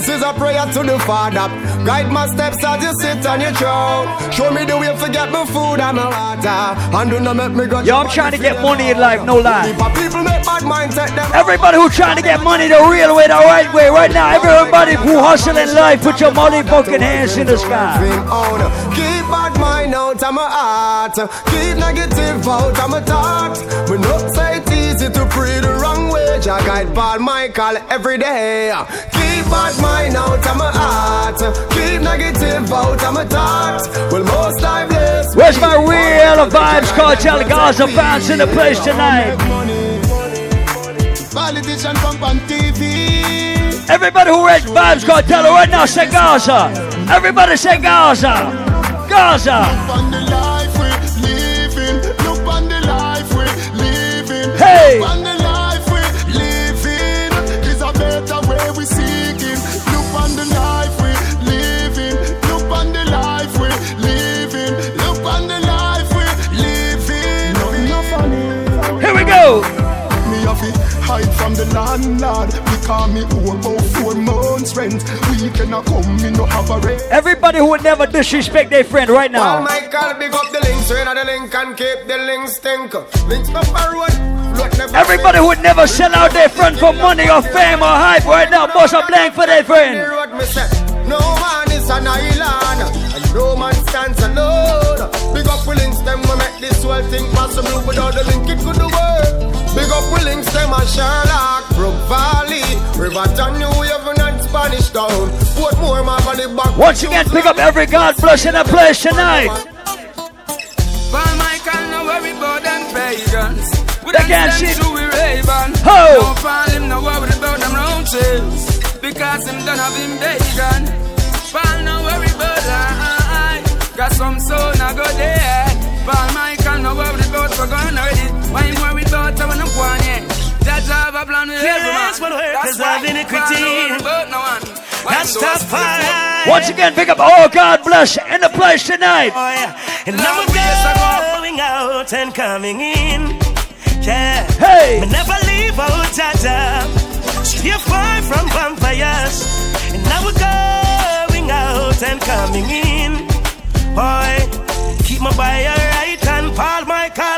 This is a prayer to the Father. Guide my steps as you sit on your throne. Show me the way to get my food and my water. And do not make me go. Yo, I'm trying to get money in life, no lie. People make bad mindset. Everybody who trying to get money the real way, the right way, right now. Everybody who hustle in life, put your money fucking hands in the sky. Keep bad mind out of my heart. Keep negative out of my thought. Say it easy to pray the wrong way. I guide Paul Michael every day. Keep bad mind out of my heart. Keep negative out of my thoughts. Well, most I bless. Where's my real Vybz Kartel Gaza fans in the place tonight? Politician pump on TV. Everybody who read Vybz Kartel right now say Gaza. Everybody say Gaza. Gaza. Hey. Here we go. Me have to hide from the landlord because me owe about four months rent. Weekend a come, me no have a rent. Everybody who would never disrespect their friend right Well, now. Oh Michael, big up the links, rain on the link and keep the links stink. Links up a road, Everybody who would never sell out their friend for money or fame or hype right now, bust a blank for their The friend. road, me say, no man is an island, and no man stands alone. Big up the links, them we make this whole thing possible. Without the link, it couldn't work. Big up the links, them a Sherlock, Brook Valley, Riverton, New Haven, and Spanish Town. Put more my body back. Once again, pick up every God bless in the place tonight. Paul Michael, no worry about them pagans. We they can't shit. through we Ray-Ban. Ho! No Paul, him no worry about them round chills. Because him done have him bacon. Paul, no worry about I. Got some soul, now go there. Paul Michael, no worry about going already. Why him worry about I wanna go on yet? That have a plan with every man. Careless will hurt That's why of no worry about no one. Why him That's do the fire. Once again, pick up all God bless in the place tonight. And now we're going out and coming in. Yeah. Hey. Me never leave out Jaja. Stay far from vampires. And now we're going out and coming in. Boy, keep my by your right hand, Paul Michael.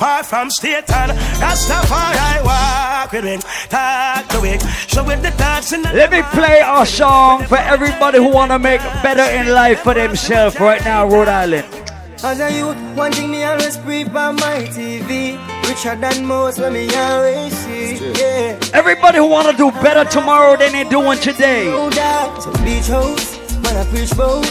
Far from state and Rastafari walk with him. Talk to it. Show with the thoughts and the Let me play a song for everybody who want to make better in life for themselves right now, Rhode Island. As a youth, one thing me always pre on my TV. Richer than most when me always see. Yeah. Everybody who want to do better tomorrow than they're doing today. No doubt. So beach house, man I preach bout.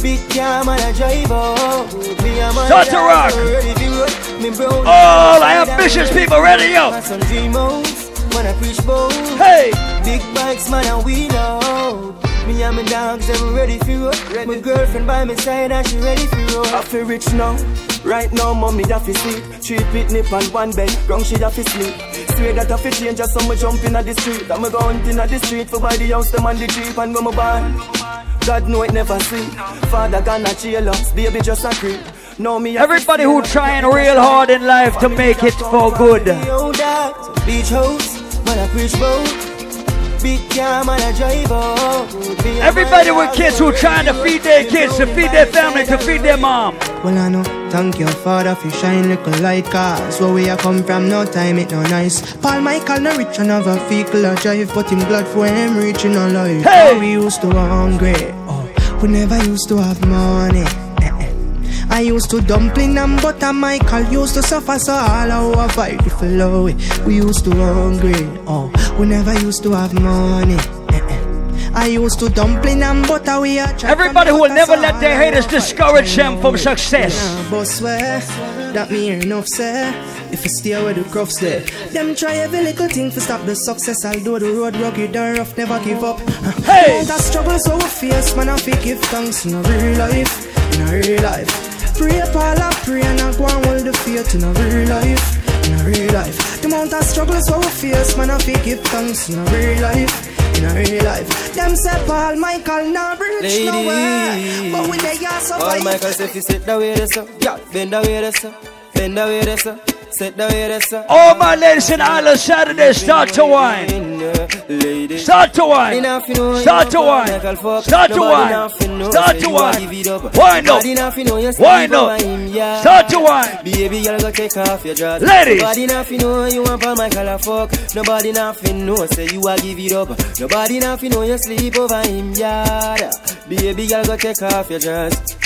Big car, man I drive out. Me and my Start to rock. So ready to roll. Me brown All side ambitious and people ready up. My son dream house, man I preach bout. Hey. Big bikes, man I wheel out. Me and my dogs, them ready for road. My girlfriend by my side and she ready for road. I feel rich now. Right now, mommy da fi sleep. Three picnic and one bed. Ground she da fi sleep. Swear that I fi change just so me jump in the street. That me go hunting at the street for buy the house, them and the jeep and when me born. God know it never sleep. Father gonna chill us, baby just a creep. Know me. Everybody feel who trying real hard in life to make it for good. Yo, dad, so beach house, man I preach bout. Big car, man I drive out. Everybody with kids so who trying to feed their kids, to feed their family, to feed their mom. Well, I know, thank your father for shine little light cars. Where we a come from, no time, it no nice. Paul Michael, no rich and have a vehicle a drive, but him glad for him reaching a life. Hey! How we used to hungry, oh, we never used to have money. I used to dumpling and butter, Michael used to suffer, so all our fight if low. We used to hungry, oh, we never used to have money. eh, eh. I used to dumpling and butter, we are Everybody who will never let their haters discourage them from success. but swear that me enough say if you stay where the crofts there them try every little thing to stop the success although the road rugged and rough never give up hey that struggle so face man I fi give thanks in a real life in a real life pray Paul I pray and I go and hold the faith in a real life in a real life. The amount of struggles so we face man I fi give thanks in a real life in a real life. Them say Paul Michael not reach nowhere. But when they are survive Michael say if you sit the way this up, yeah, bend the way this up, bend the way this up, sit the way this up. All my ladies in Island Saturday start to wine. Start to wine. Start to wine. Start to wine. Start to wine. Wind up. Wind up. Start to wine. Baby, girl, go take off your dress. Ladies. Nobody nothing know you want Paul Michael a fuck. Nobody nothing know say you a give it up. Nobody nothing know you sleep over him yard. Baby, girl, go take off your dress.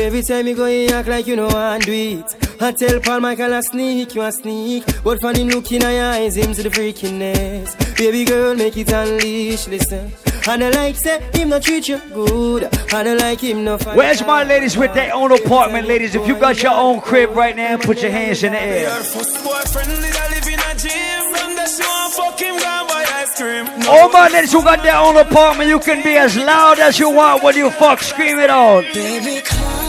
Every time you go, you act like you know I do it. I tell Paul Michael a sneak, you a sneak. But for him looking in your eyes, him to the freakiness. Baby girl, make it unleash, listen. And I like say him not treat you good. And I like him no fight. Where's my ladies with their own apartment, ladies? If you got your own crib right now, put your hands in the air. All my ladies who got their own apartment, you can be as loud as you want when you fuck, scream it out. Baby, come, come,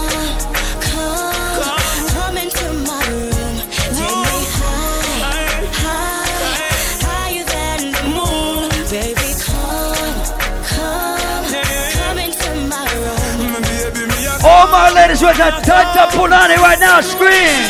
All my ladies with a Tata Pulani right now, scream.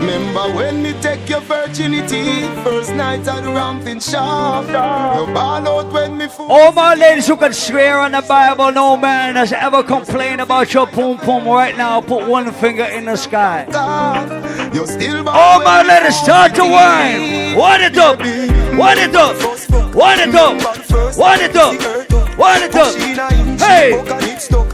Remember when me take your virginity First night at the ramping shop You ball out when me fool All my ladies who can swear on the Bible, no man has ever complained about your pum pum right now. Put one finger in the sky. You still All my ladies start to whine. Wind it up. Wind it up. Wind it up. Wind it up. Wind it up. Hey.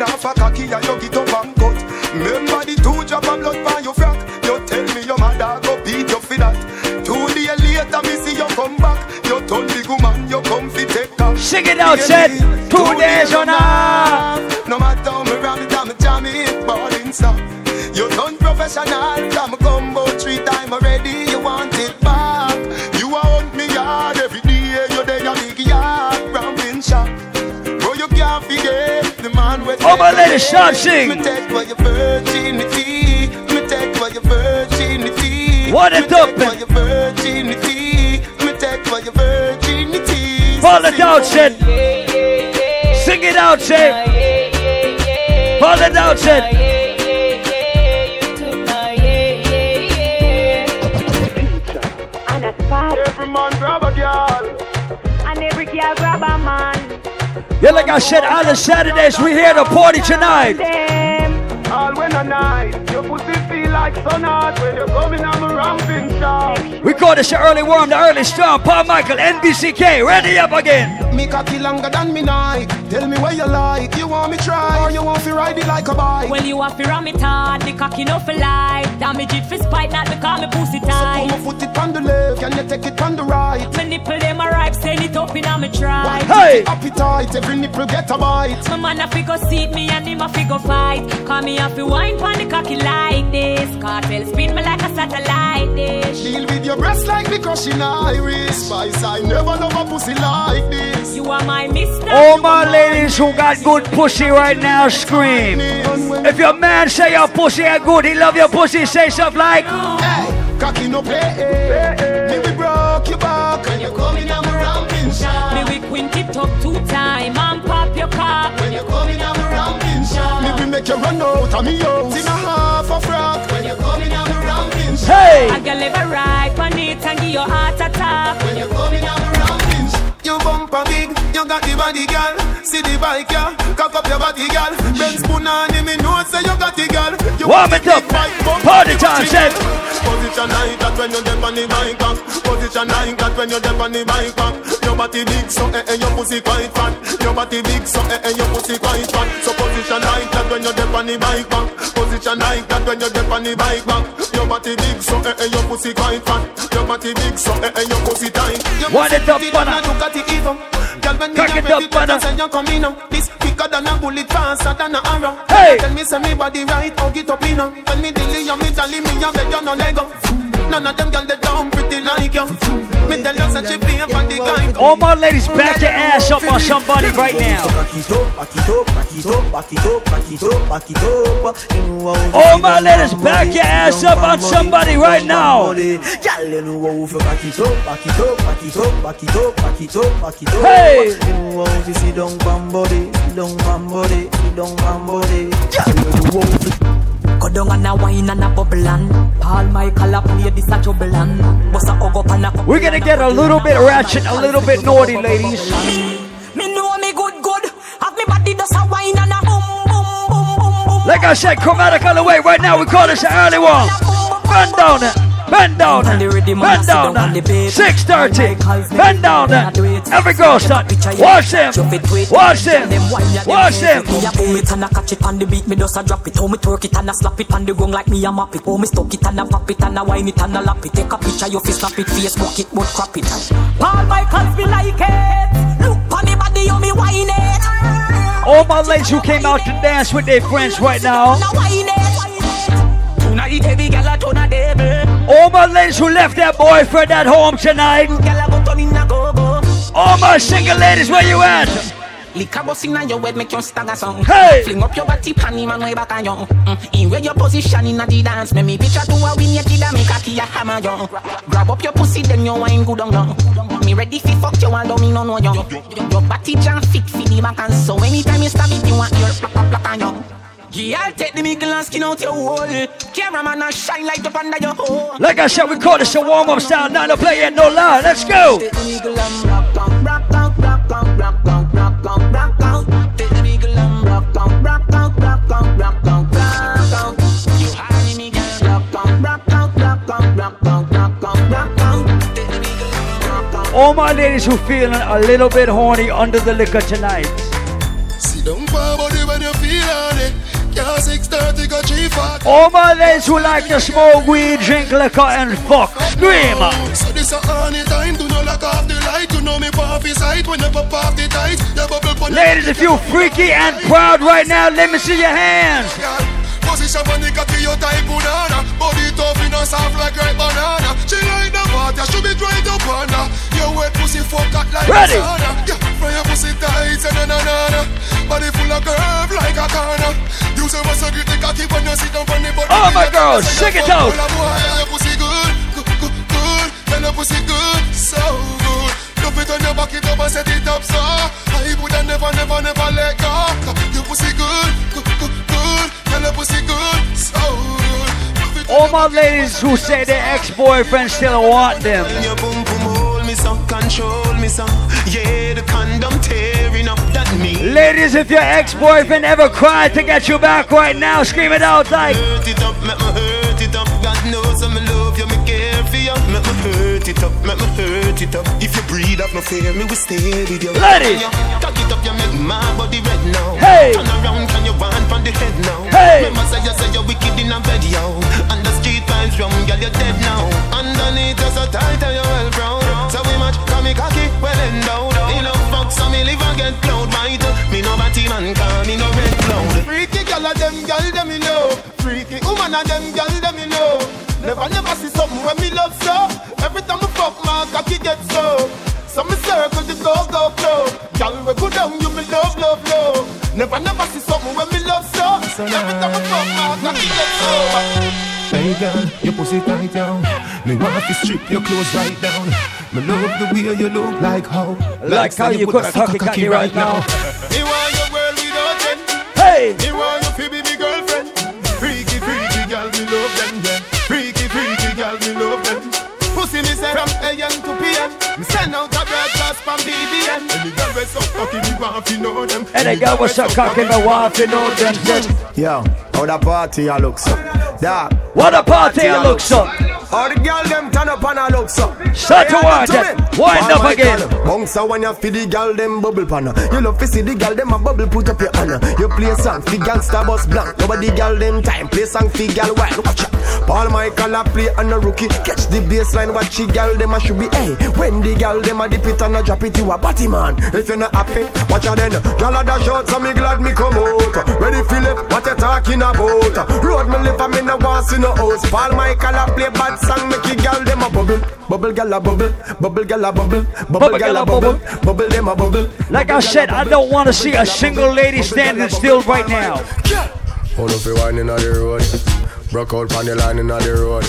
Run off a cocky and you get up and cut. Remember the two drop of blood by your frack You tell me your mother go beat you for that. Two days later me see you come back. You turn big woman, you come fi take off Sing it out, said. Two days on half. No matter how me ram it, I'm jam it, ballin' stop You done professional, come combo for your virginity. Me take for your virginity. Fall it out, said. Sing it out, said. Fall it out, said. Every man grab a girl. And every girl grab a man. Yeah, like I said, all the Saturdays we here to party tonight. All when night Your pussy feel like sun hot When you're coming We call this the early worm, the early storm. Paul Michael, NBCK, ready up again. Me cocky longer than me night Tell me where you like You want me try Or you want to ride it like a bike Well, you have to ram it hard, the cocky no for life. Damage it for spite, not because me pussy Put tight. my foot it on the left Can you take it on the right My nipple them a ripe, send it up in a me try. Hey! Appetite Every nipple get a bite My man a fi go seat me and him a fi go fight. Call me a fi wine pon the cocky like this. Cartel spin me like a satellite dish. Deal with your breast like me crushing iris Spice I never love a pussy like this You are my mister. All my ladies who got good pussy right now, scream. If your man say your pussy are good, he love your pussy, say stuff like. Hey, cocky no play eh. Me we broke your back When you coming on the ramping shop Me we quint it up two time and pop your cock. When you coming on the ramping shop Me we make you run out of me house In a half a frock When you coming on the ramping shop Hey! I girl ever ride on it and give your heart attack. When you coming on the ramping shop You bumper big, you got the body girl. See the bike yeah, cock up your body girl. Ben spoon on him, know say you got the girl. You Warm it up. Party time, Position like that when you dip on the bike back Position like that when you dip on the bike back Your body big so eh eh your pussy quite fat. Your body big so eh eh your pussy quite fat. So position like that when you dip on the bike back Position like that when you dip on the bike back Your body big so eh eh your pussy quite fat. Your body big so eh eh your pussy tight. Wind it up, banana. Girl when Cock you ready up, banana. say you coming now This quicker than a bullet faster than a arrow Hey! Tell me say me body right, hug it up in now When me dilly you me jolly me a beg you no leg up None of them girl they down pretty like you Me tell you say she pay for the guy All my ladies, back your ass up on somebody right now. All my ladies, back your ass up on somebody right now. Hey! Down and a wine and a bubble and Paul Michael a play this a trouble and Bust a hug up and a We're gonna get a little bit ratchet, a little bit naughty, ladies. Me know me good good Have me body does a wine and a boom boom boom boom boom Like I said, chromatic on the way. Right now, we call this an early one. Bend down it. Bend down it. Bend down it. 6.30. Bend down it. Every girl start. Watch them. Watch them. Watch them. Me a boom it and a catch it on the beat, me just a drop it. How me twerk it and a slap it on the ground like me a map it. How me stuck it and a pop it and a wine it and a lap it. Take a picture, you fi snap it, Facebook it, but crop it. Paul Michaels be like it. Look on the body, you me wine it. All my ladies who came out to dance with their friends right now. And a wine it. Tonight heavy gal a All my ladies who left their boyfriend at home tonight. In. All my single ladies, where you at? Your make song. Hey! Fling up your body pan him and way back on. Mm. In where your position inna the dance, me me picture to a win your kid and make a key a hammer you. Grab up your pussy then you wine good on you. Me ready fi fuck you although me no know you. Your body jam fit fi the back and so anytime you stab it you want your plak plak plak on you. Yeah, I'll take the middle and skin out your hole. Cameraman and shine light up under your hole. Like I said, we call this a warm up style. Not to play it, no lie. Let's go. Take the and on, on, on, on, on, on. Take the and on, on, on, on, on. You on, on, on, on, on. On. All my ladies who feeling a little bit horny under the liquor tonight. Sit down for body Yeah, 630 go G-Fat. All my ladies who like to smoke weed, drink liquor, and fuck. Scream. So this a honey time, do not lock off the light. You know me pop his off the Ladies, if you freaky and proud right now, let me see your hands. Position you got to your type banana. Body tough, you know soft like ripe banana. She like the water, she be right up on her. Your wet pussy fuck out like Ready. a Yeah, from your pussy tight, and na na na Body full of curve like a corner. You say what's a good the cocky when you sit down on the body Oh, my girl, shake it out. Your pussy good, good, good, good. Tell your pussy good, so good. It on your back it up and set it up so I woulda never, never, never let go. Your pussy good, good, good, All my ladies who say their ex-boyfriend still want them. your boom boom hold me some, control me some. Yeah, the condom tearing up that me. Ladies, if your ex-boyfriend ever cried to get you back right now, scream it out like. For you. Make me hurt it up, make me hurt it up. If you breathe up, no fear, me will stay with you. Ladies. Cock it up, you make my body red now. Hey. Turn around, can you want from the head now? Hey. Remember say you say you're wicked in a bed, yo. And the street vibes from girl, you're dead now. Underneath you're so tight and you're well proud. So we match, call me cocky, well endowed. Me love fuck, so me live and get cloud white. Me no batty man, call me no red cloud. Freaky girl of them, girl them me know. Freaky woman of them, girl them me know. Never, never see something when me love so. Every time I fuck, my cocky get so. So me circle the go go flow. Girl, we go down, you me love, love, love. Never, never see something when me love so. Every time I fuck, my cocky get so. Hey girl, your pussy tight down. Me want to strip your clothes right down. Me love the way you look like how. Like how you put got a cocky cocky right now. Me want your world without end. Hey! Me want you to be me girlfriend. Freaky, freaky girl, me love them, yeah. Freaky, freaky girl, me love them. Pussy me say from AM to PM. Me send out a broadcast from BBN. Any girl we so cocky, me want to know them. And the girl was so cocky, my wife, you know them. Yo, how the party a look so? Dog. What a party I look so. All the girl them turn up and a look so. Start to watch it. Wind up again. Bounce a when you feel the girl them bubble pan. You love to see the girl them a bubble put up your hand. You play song fi gangsta boss blank. Nobody girl them time play song fi girl wild. Watch out. Paul Michael a play and a rookie. Catch the baseline watch the girl them a should be. Hey, when the girl them a dip it and a drop it, you a batty man. If you not happy, watch out then. Girl a dash out, so me glad me come out. Ready Philip, what you talking about? Road me live and me no want see no house. Paul Michael a play bad song, make the girl them a bubble, bubble girl a bubble, bubble girl a bubble, bubble girl a bubble, bubble them a bubble. Like I said, I don't want to see a single lady standing still right now. Hold up, you wine inna the road. Broke out on the line inna the road.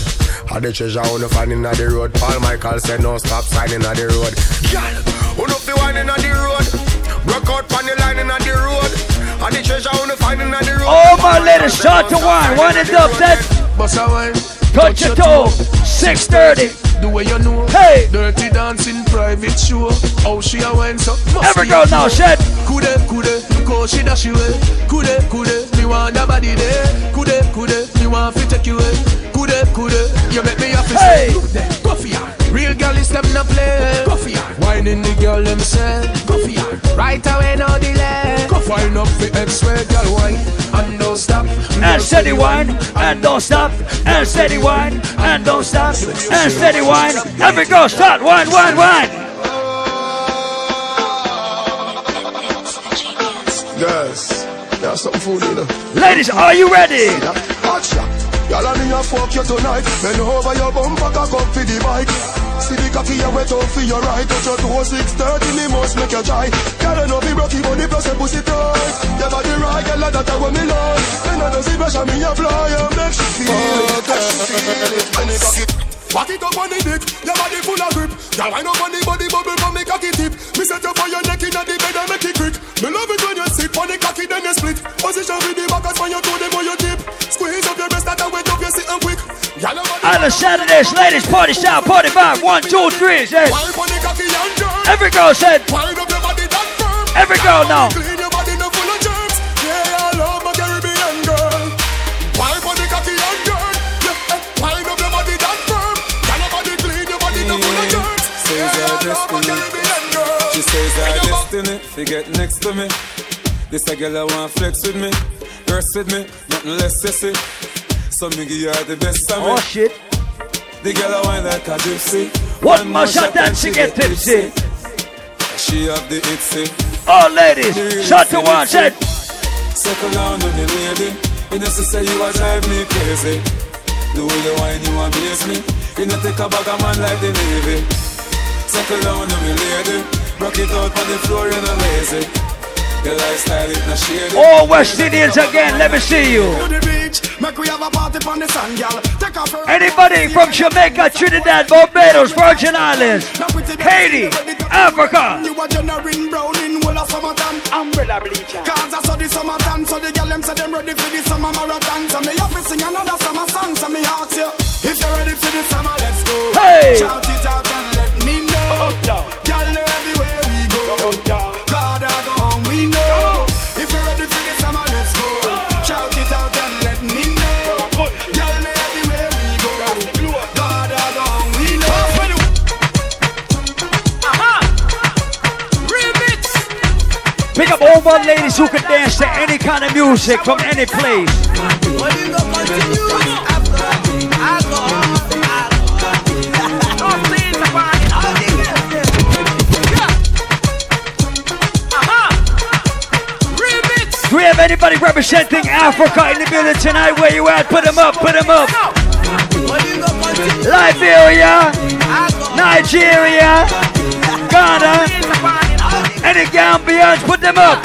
Had the treasure on the fan inna the road. Paul Michael said no stop sign inna the road. Girl, hold up, you wine inna the road. Broke out on the line inna the road. And the treasure on the finding on the road. All my ladies, start to wine. Wine it up, set. Bust a wine. Touch your toe. 630. The way you know. Hey. Dirty dancing private show. Oh, she a wine so. Every girl now, shed. Kude, kude, go she dash you away. Kude, kude, me want your body there. Kude, kude, me want to take you away. Kude, kude, you make me happy. Hey. Go for ya. Real girl is them no play. Go for ya. Whining the girl themself. Go for ya. Right away, no delay. Go find up the X-ray girl wine and don't stop. And steady wine, and don't stop. And steady wine, and don't stop. And steady wine. Every girl, start wine, wine, wine. Yes, something food in there. Ladies, are you ready? Hot shot. Y'all and me a fuck you tonight. Bend over your bumper, cock up for the bike. See the cocky you wet for your right. Touch your toe, 630, me must make you try. Girl, I know be rocky, but the plus a pussy tight. Your body right, girl, that's what me like. Then I know see pressure, me a fly, and make she feel it. Make she feel it. When the cocky Back it up on the dick, your body full of grip. Girl, wind up on the body bubble from me cocky tip. Me set you for your neck in the bed and make it quick. Me love it when you sit on the cocky then you split. Position with the back as when you do them on your tip. Squeeze up your breast that I wet up, you sit and quick. Your On the Saturdays, ladies, party style, party vibe. One, two, three, say. Wind on the cocky and jerk. Every girl said. Wind up your body that firm. Every girl now. Destiny. She says our And your body- destiny, fi get next to me. This a girl I want flex with me, rest with me, nothing less sissy. So me give her the best of me. Oh shit. The girl I wine like a gypsy. One more shot and she get tipsy. She have the itsy. All ladies, shot to one, said. Circle down on the lady. You know she say you a drive me crazy. The way you wine you amaze me. You know take a bag of man like the Navy. Circle down on me lady. Rock it out on the floor you know lazy. Your lifestyle is not shady. All West Indians again, let me see you. To the beach, make we have a party on the sand, girl. Take off her. Anybody from Jamaica, Trinidad, Barbados, Virgin Islands, Haiti, Africa. You a generating brown in whole of summertime. Umbrella bleacher. Cause I saw the summertime, so the girl them say them ready for the summer marathon. So me have to sing another summer song. So me ask you, if you're ready for the summer, let's go. Hey. Shout it out and let me know. Girl, know everywhere we go. God, I go home, we know. If you're ready for the summer, let's go. Shout it out and let me know. Girl, know everywhere we go. God, I go home, we know. Pick up all my ladies who can dance to any kind of music from any place. We have anybody representing Africa in the building tonight? Where you at? Put them up, put them up. Liberia, Nigeria, Ghana, any Gambians, put them up.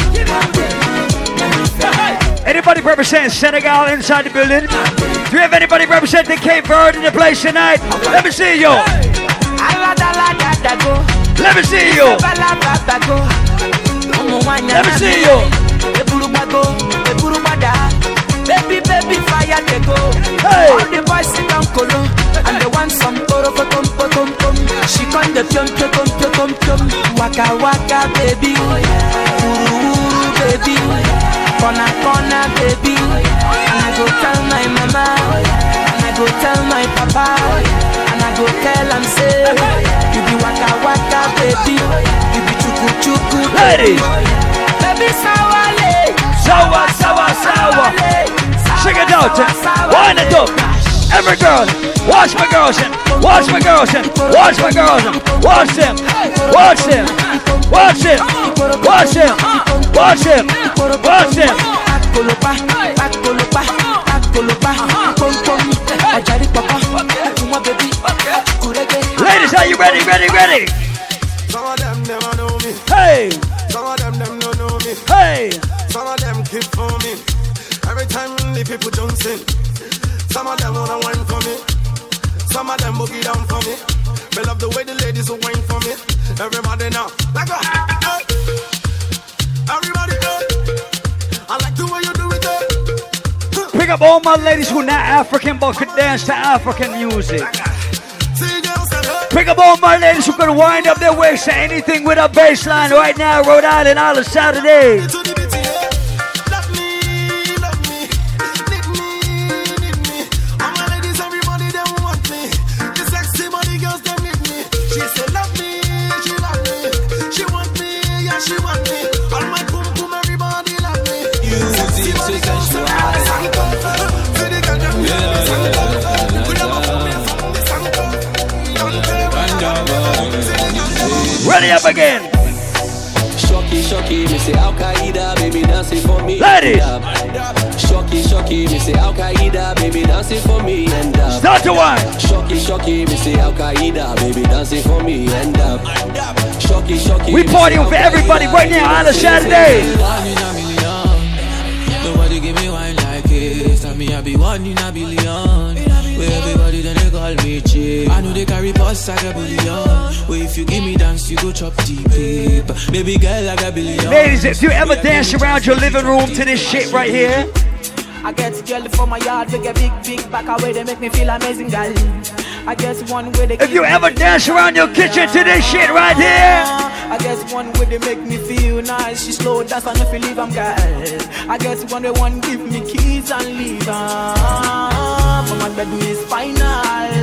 Anybody representing Senegal inside the building? Do you have anybody representing Cape Verde in the place tonight? Let me see you. Let me see you. Let me see you. Baby, baby, fire they go. Hey. All the boys sit down colo, and they want some toro potom potom pom. She con the pion pion pion pion pion. Waka waka baby, ooh baby, oh, corner corner baby. Oh, and I go tell my mama, oh, and I go tell my papa, and I go tell am say, you be waka waka baby, you be chuku chuku Ladies. Baby sawale. Sawa, sawa, sawa. Sing it out. Wind it up. Every girl, watch my girls in. Watch my girls in. Watch my girls in. Watch them. Watch them. Watch them. Watch them. Watch them. Watch them. Ladies, are you ready? Ready? Ready? Some of them never know me. Hey me. Hey! Some of them keep for me. Every time the people in Some of them wanna wine for me. Some of them boogie down for me. But love the way the ladies are wine for me. Everybody now, like a. Hey. Everybody, hey. I like the way you do it. Hey. Pick up all my ladies who not African but could dance to African music. Pick up all my ladies who could wind up their waist to anything with a bass line right now, Rhode Island, all of Saturday. Ready up again. Shocky, shocky, me say Al Qaeda, baby dancing for me. Ladies. Shocky, shocky, me say Al Qaeda, baby dancing for me and up. Start to one. Shocky, shocky, me say Al Qaeda, baby dancing for me and up. Shocky, shocky. We partying for everybody right now on a Saturday. One in a million. Nobody give me wine like this. Tell me I be one in a billion. Where everybody then they call me cheap. I know they carry boss like a billion. Where if you give me dance, you go chop deep. deep. Baby girl like a billion. Ladies, if you ever dance around your living room to this shit right here, I get girl for my yard, we get big, big back away, they make me feel amazing, girl. I guess one way they if you ever dance around your kitchen to this shit right here, I guess one way they make me feel nice. She slow dance and if you leave, I'm girl. I guess one way one give me keys and leave. Uh, but my bed is final.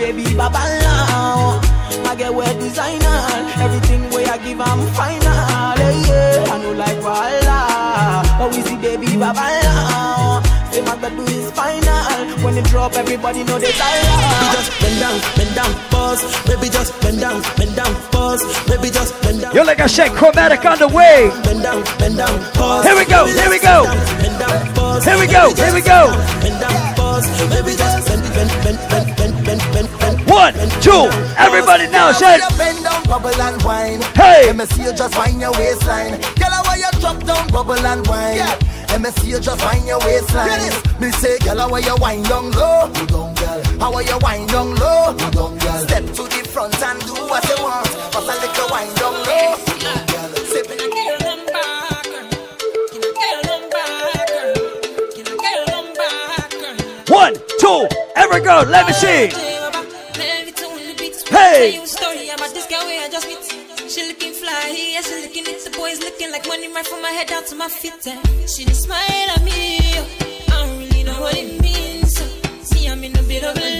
We see baby baba now. I get wear designer. Everything way I give, I'm final. Yeah, yeah. I know like Walla. But we see baby baba now. Say my bed is final. When it drop, everybody know they die. Baby just bend down, bend down, pause. Baby just bend down, bend down, pause. Baby just bend down. Yo, like I said, chromatic on the way. Bend down, bend down, pause. Here we go, here we go. Bend down, pause. Here we go, here we go. Bend down, pause. Baby just bend, bend, bend, bend. One, two, everybody now say. Bend down, bubble and wine. Hey. Let me see you just find your waistline. Girl, I want you drop down, bubble and wine. Yeah. See you just find your waistline. Me say, girl, I want you wind down low. You down, girl. Want you wind down low. You down, girl. Step to the front and do what you want. But I like you wind down low. One, two, every go. Let me see. Hey. She looking fly, yeah, she looking at the boys looking like money right from my head down to my feet. eh. She just smile at me, I don't really know what it means. See, I'm in a bit of a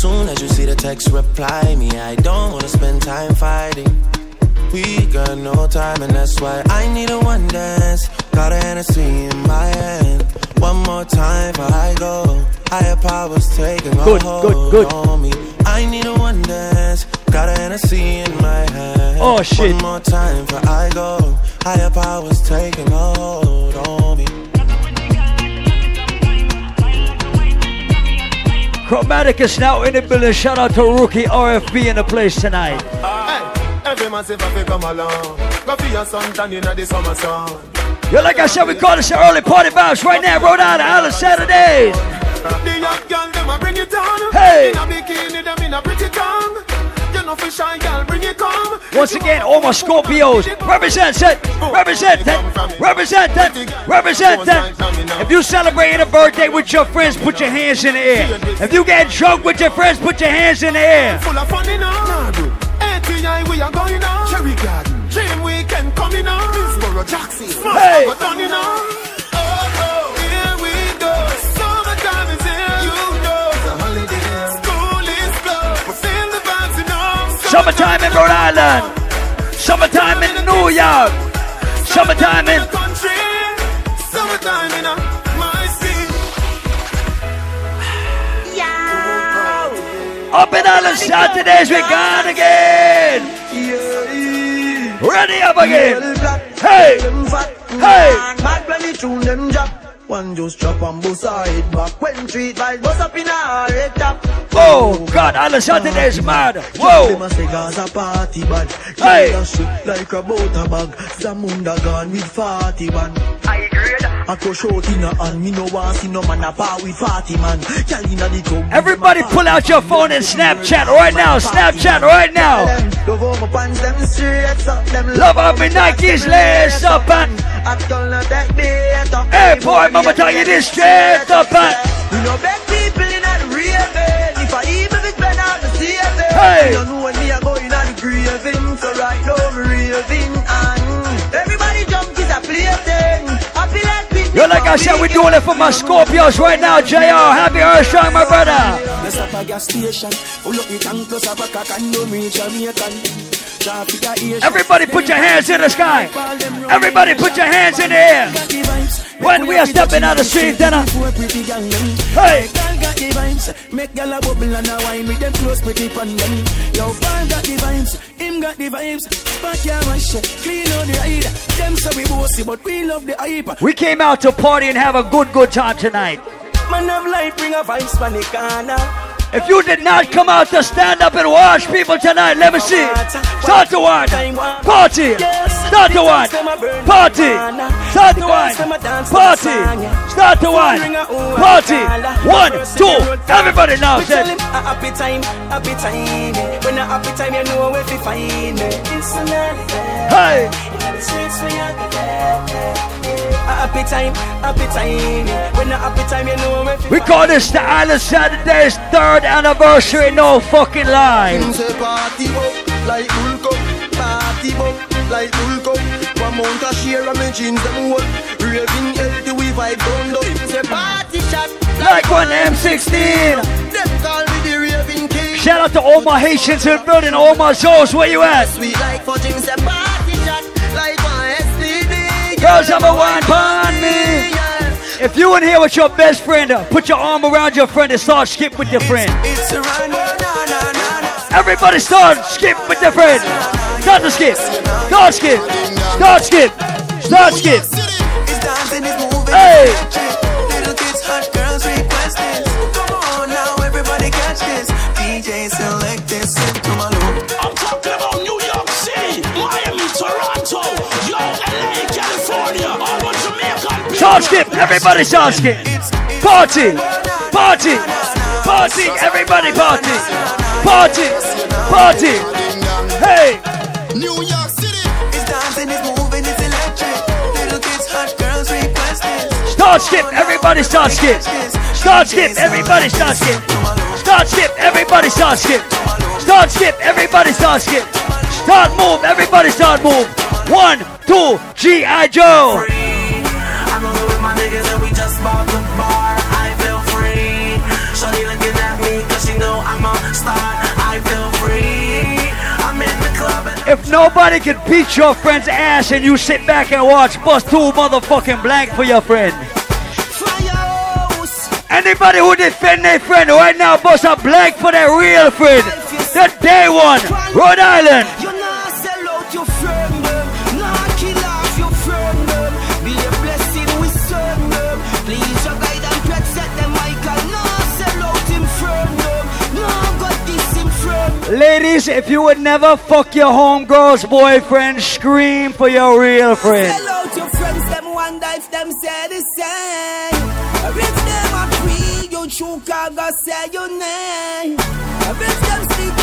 Soon as you see the text, reply me. I don't wanna spend time fighting. We got no time, and that's why I need a one dance. Got a Hennessy in my hand. One more time before I go. Higher powers taking a Good, hold good, good. on me. I need a one dance. Got a Hennessy in my hand. Oh, shit. One more time before I go. Higher powers taking a hold on me. Chromatic is now in the building. Shout out to Rookie RFB in the place tonight. Hey, every man say fi come along. Go for your sun tan inna the summer sun. Yo, like I said, we call this an early party bounce right now, Rhode Island, of Saturdays. The young girl them a bring it on. Hey. In a bikini them in a pretty tongue. Once again, all my Scorpios. Represent it. Represent it. Represent it. Represent it. If you celebrating a birthday with your friends, put your hands in the air. If you get drunk with your friends, put your hands in the air. Full of fun, you know. ATI, we are going on. Cherry Garden. Dream Weekend coming on. Middlesboro, Jackson. Hey. Summertime in Rhode Island. Summertime in New York. Summertime in. Country. Summertime in my city. Yeah. Up in Island Saturdays, we're gone again. Ready up again. Hey. Hey. Mad when the tune them drop. One just drop and bust side back. When street vibes bust up in a red top. Oh, God, Island Saturdays mad. Them Whoa. a say Gaza party bad. Hey. Hey. Shit like a butter bag. Zamunda gone with 40 man. I go short in a hand. Me no want see no man a par with 40 man. Girl inna the club. Everybody pull out your phone and Snapchat right now. Snapchat right now. Love how my pants them straight up. Them Love how my Nikes lace up and. I don't know that bait up. Hey, boy, mama tell you this straight up and. We no beg people the raving. If I even if better out the saving. Hey. You know when me like I said, we're doing it for my Scorpios right now, JR. Happy Earth Strong, my brother. Everybody put your hands in the sky. Everybody put your hands in the air. When we are stepping out of the street, then I... Hey. Make girl a bubble and a wine with them close pretty pan them. Yo, Paul got the vibes, him got the vibes. Back your wash, clean out the hide. Them say we bossy, but we love the hype. We came out to party and have a good, good time tonight. Man of life bring a vibes from the corner. If you did not come out to stand up and watch people tonight, let me see. Start to one. Party. Start to one. Party. Start to one. Party. Start to one. Party. One, two. Everybody now, We tell say. him a happy time, happy time. When a happy time, you know where to find me. It's another day. Hey. Happy time, happy time. When a happy time, you know where to We call this the Island Saturday's third anniversary, no fucking lie. Party up like Hulk up, party up like Hulk up. One mount a share of me jeans them hold. Raving healthy we vibe down low. Say party shot Like one M16. Them call me the raving king. Shout out to all my Haitians in the building, all my souls, where you at? Sweet like fudging. Say party shot like one STD. Girls, I'm a wine me. If you in here with your best friend, uh, put your arm around your friend and start skip with your friend. Everybody start skip with your friend. Start to skip. Start skip. Start skip. Start skip. It's dancing, it's. Hey. Start skip. Everybody start skip. Party. Party. Party. Everybody party. Party. Party. Hey. New York City. It's dancing, it's moving, it's electric. Little kids, hot girls request this. Start skip. Everybody start skip. Start skip. Everybody start skip. Start skip. Everybody start skip. Start skip. Everybody start skip. Start move. Everybody start move. One, two, G.I. Joe. If nobody can beat your friend's ass and you sit back and watch, bust two motherfucking blank for your friend. Anybody who defend their friend right now, bust a blank for their real friend. The day one, Rhode Island. Ladies, if you would never fuck your homegirl's boyfriend, scream for your real friend. Your friends them them say the same. If them you true cargo say your name. If them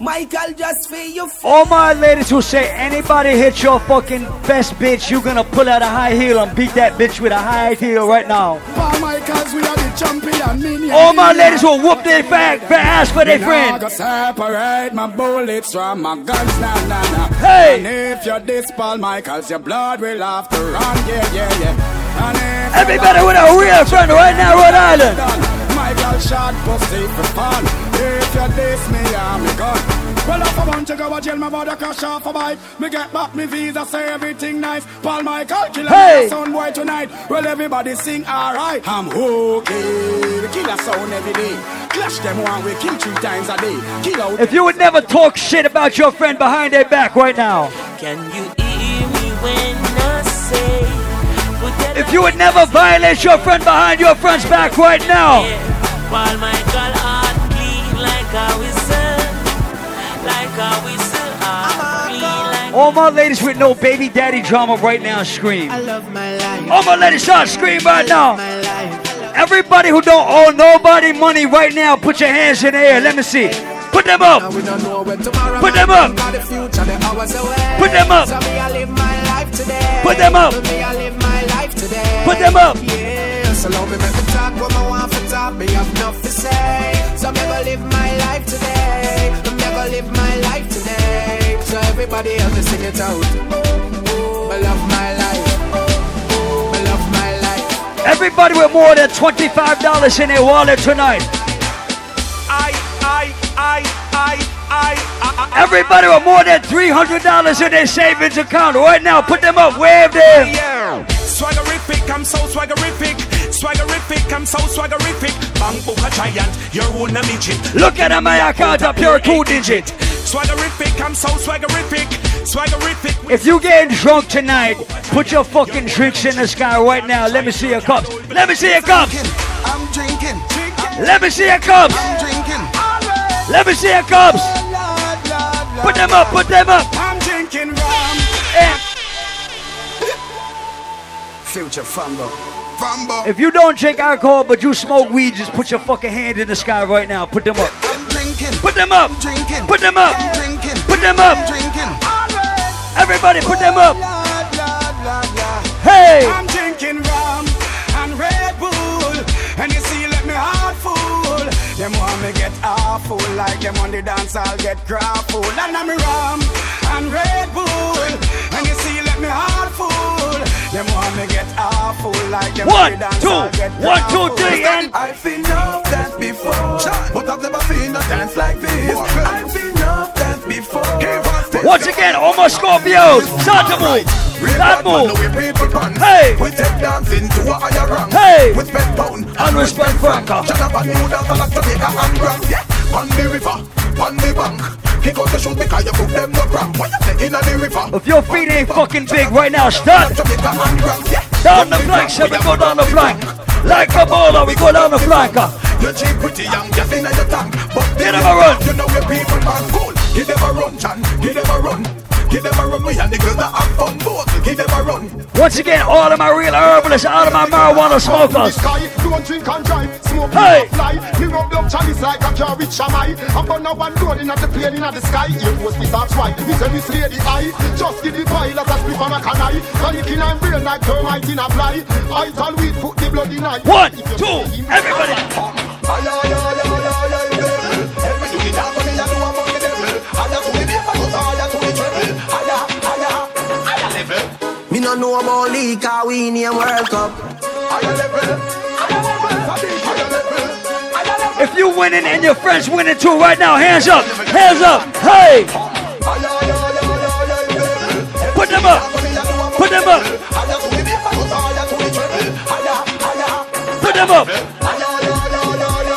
Michael just feel you. All my ladies who say anybody hit your fucking best bitch, you gonna pull out a high heel and beat that bitch with a high heel right now. Paul Michaels, we are the champion. Minion, All my ladies will whoop their back for ass for their Me friend. nah separate my bullets from my guns, nah, nah, nah. Hey! And if you're this Paul Michaels, your blood will have to run, yeah, yeah, yeah. And Everybody with a real friend right now, Rhode Island. Michael shot pussy for fun. If you diss me, I'm a gun. Well, if I want to go to jail, my body crash off a bike. Me get back me visa, say everything nice. Paul Michael, kill Hey! a son boy tonight. Well, everybody sing alright. I'm okay. We kill a sound every day. Clash them one, we kill three times a day. Kill out. If you would never talk shit about your friend behind their back right now. Can you hear me when I say? Put that If you would never violate your friend behind your friend's back right now. While Michael heart clean like a whistle, like a whistle, heart clean like. All my ladies with no baby daddy drama right now scream. I love my life. All my ladies start scream right now. Everybody who don't owe nobody money right now, put your hands in the air. Let me see. Put them up. We don't know when tomorrow Put them up. bring, but the future, the hours away. Put them up. So me, I live my life today. Put them up. Put them up. Yeah, so love me, make me talk what I want for talk. Me have enough to say. So me go live my life today. Me go live my life today. So everybody else just sing it out. Me love my life. Me love my life. Everybody with more than $25 in their wallet tonight. I, I, I, I, I, I, Everybody with more than $300 in their savings account right now, put them up, wave them. Yeah. Swaggerific, I'm so swaggerific. Swaggerific, I'm so swaggerific. Bang book a giant, you're one a midget. Look at my account up here, two digit. Swaggerific, I'm so swaggerific. Swaggerific. If you getting drunk tonight, put your fucking drinks in the sky right now. Let me see your cups. Let me see your cups. I'm drinking. Let me see your cups. I'm drinking. Let me see your cups. Put them up, put them up. I'm drinking Future Fambo. Fambo. If you don't drink alcohol but you smoke weed, just put your fucking hand in the sky right now. Put them up. Put them up. Put them up. Put them up. Everybody put them up. Hey. I'm drinking rum and Red Bull. And you see, let me heart full. Them want me get awful like them on the dance, I'll get grappled. And I'm rum and Red Bull. And you see, let me heart full. Them want me get awful like them One, on the dance, two, I'll get one, two, grappled. three, and I've been off that before, but I've never seen a dance like this. I've been off that before. once again, all my Scorpios, start to move. Start move. Hey. We take dancing to a higher rank. Hey. With spend pound And respect Franca. Jonathan New dance like Jamaica and Grand. On the river, on the bank. Kick out the shoes because you put them no cramp. What you say in the river? If your feet ain't fucking big right now, start. Jamaica and Grand. Yeah. Down the flank, shall we go down the flank? Like a baller, we go down the flank. uh. You cheap pretty young, just in your tank. But Give never run. You know where people are cool. Give never run, Chan. Them a run. Give them a run. We and the girls that have fun. Both. Give them a run. Once again, all of my real herbalists, all of my marijuana smokers. Don't drink and drive, smoke Hey. fly. Me rub up chalice like a car with shamai. I'm gonna one load in the plane in the sky. Air force me that's why. Me say me slay the eye. Just give the pilot a split on a canai. Panicking and brain like termite in a fly. I tell weed put the blood in eye. One, two, everybody. No know about league, we World Cup. If you winning and your friends winning too right now, hands up, hands up, hey! Put them up, put them up, put them up,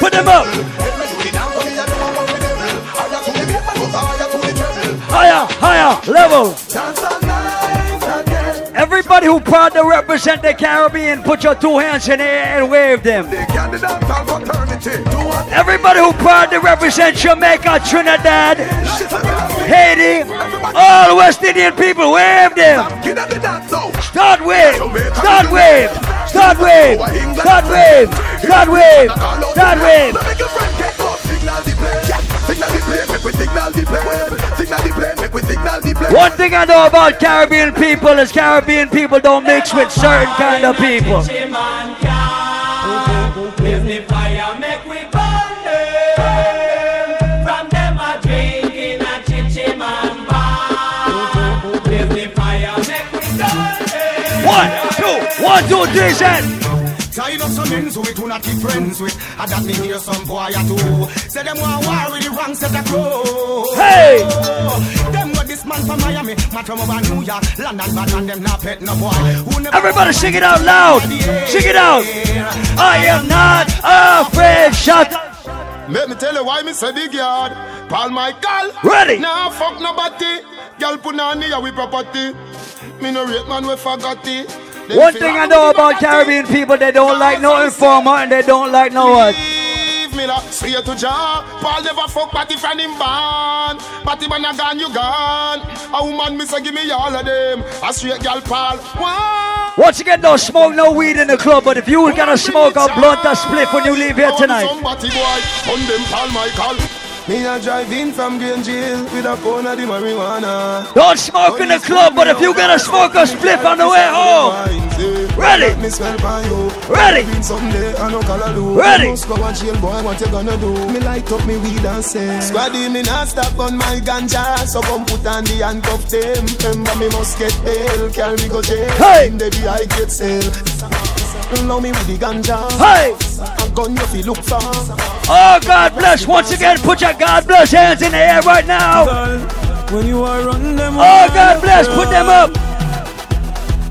put them up. Higher, higher, level. Everybody who proud to represent the Caribbean, put your two hands in the air and wave them. Everybody who proud to represent Jamaica, Trinidad, Haiti, all the West Indian people, wave them. Start wave, start wave, God wave, God wave, God wave, God wave. One thing I know about Caribbean people is Caribbean people don't mix with certain kind of people. One, two, one, two, three, set. Tied up some ends with who not be friends with. I got me hear some boy or two. Say them want war with the wrong set of clothes. Hey! Them got this man from Miami, man from over New York, London, but and them not pet no boy. Who Everybody sing it out loud. Sing it out. I am not afraid. Shut up. Let me tell you why me say big yard. Paul Michael. Ready. Nah, fuck nobody. Girl put on the we property. Me no rate man we forgot it. One thing I know about. Caribbean people, they don't like no informer and they don't like no what. Leave me la straight to jaw. Paul never fuck party from him born. Party man a gone, you gone. A woman me say give me all of them. A straight girl Paul. Once again, don't smoke no weed in the club, but if you were gonna smoke a blunt or split when you leave here tonight, Somebody boy, on them Paul Michael. Me a drive in from Green Jail with a pound of the marijuana. don't smoke in the club, but if you gonna smoke a split on the way home, Ready. Me smell by you. Ready. Been someday I no color do. Ready. Must go and jail, boy. What you gonna do? Me light up me weed and say. Squaddy me not stop on my ganja, so come put on the handcuff them. Remember me must get bail, carry me go jail. Hey. The I get sale. Love me with the ganja. Hey. A gun you feel look for. oh God bless. Once again, put your God bless hands in the air right now. When you are run them Oh God bless, put them up.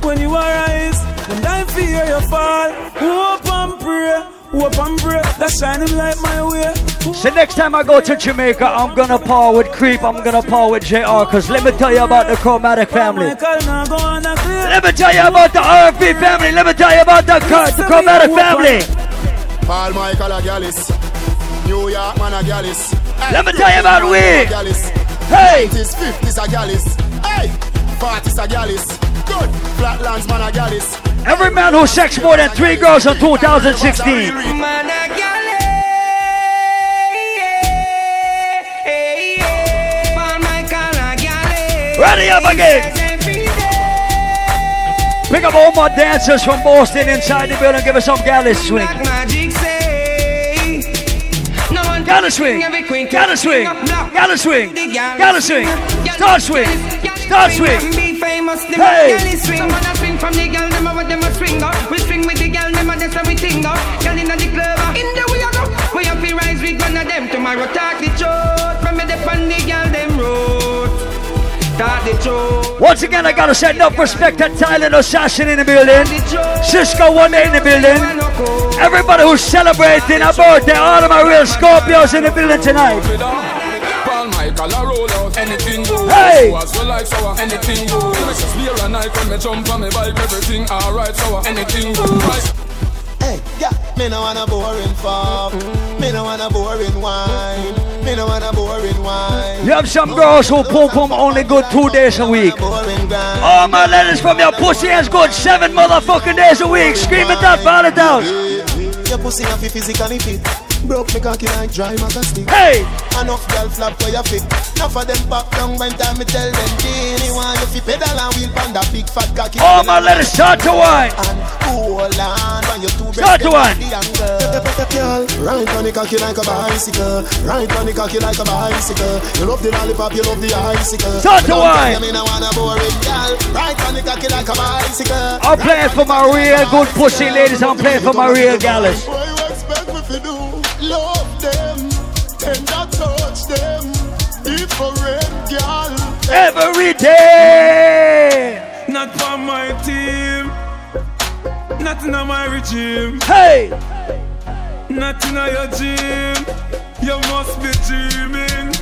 When you are arise, when I fear you fall, hope and pray, hope and pray. That shining light my way. So next time I go to Jamaica, I'm gonna par with Creep, I'm gonna par with JR, cause let me tell you about the Chromatic family. Michael now go on a clear. Let me tell you about the RFB family. Let me tell you about the, Cur- the Chromatic family. Paul Michael a Gallus. New York man a Gallus. Let me tell you about we. Hey. 90s, 50s a Gallus. Hey. 40s a Gallus. Good. Flatlands man a Gallus. Every man who sex more than three girls in 2016. Ready up again. Pick up all my dancers from Boston inside the building. Give us some galley swing. Gotta swing. Gotta swing. Gotta swing. Gotta swing. Start swing. Start swing. Hey. Someone a swing from the girl, them a what them a swing up. We swing with the girl, them a that's how we ting up. Girl inna the club, uh, in the way I go. We up the rise with one of them tomorrow. Talk the truth, from me the on the girl them road. Talk the truth. Once again, I gotta say enough respect to Thailand Assassin in the building. Cisco One Day in the building. Everybody who's celebrating a birthday, all of my real Scorpios in the building tonight. Hey! So as well like sour, anything goes. Me just spear and I when me jump on me bike, everything alright, sour, anything goes. Hey, yeah. Me no want a boring fuck. Me no want a boring wine. Me no want a boring wine. You have some girls who pum pum only good two days a week. All my ladies from your pussy is good seven motherfucking days a week. Scream it out, ball it out. Your pussy not fi physically fit. Broke me cocky like dry maca stick. Hey! Enough girl flap where you fit. Enough of them pop down when time me tell them Genie want you fi pedal and wheel pan that big fat cocky. All my ladies start to wine. Hold on when you two Start to. Girl, Ride on the cocky like a bicycle. Ride on the cocky like a bicycle. You love the lollipop, you love the icicle. Start to Don't wine. tell me no want a boring girl. Ride on the cocky like a bicycle. I'm playing for my real good pussy ladies. I'm playing for my real gallas. What you expect me to do? Love them, tender touch them. Different girl. Every day. Not for my team. Not in my regime. Hey! Not in your gym. You must be dreaming.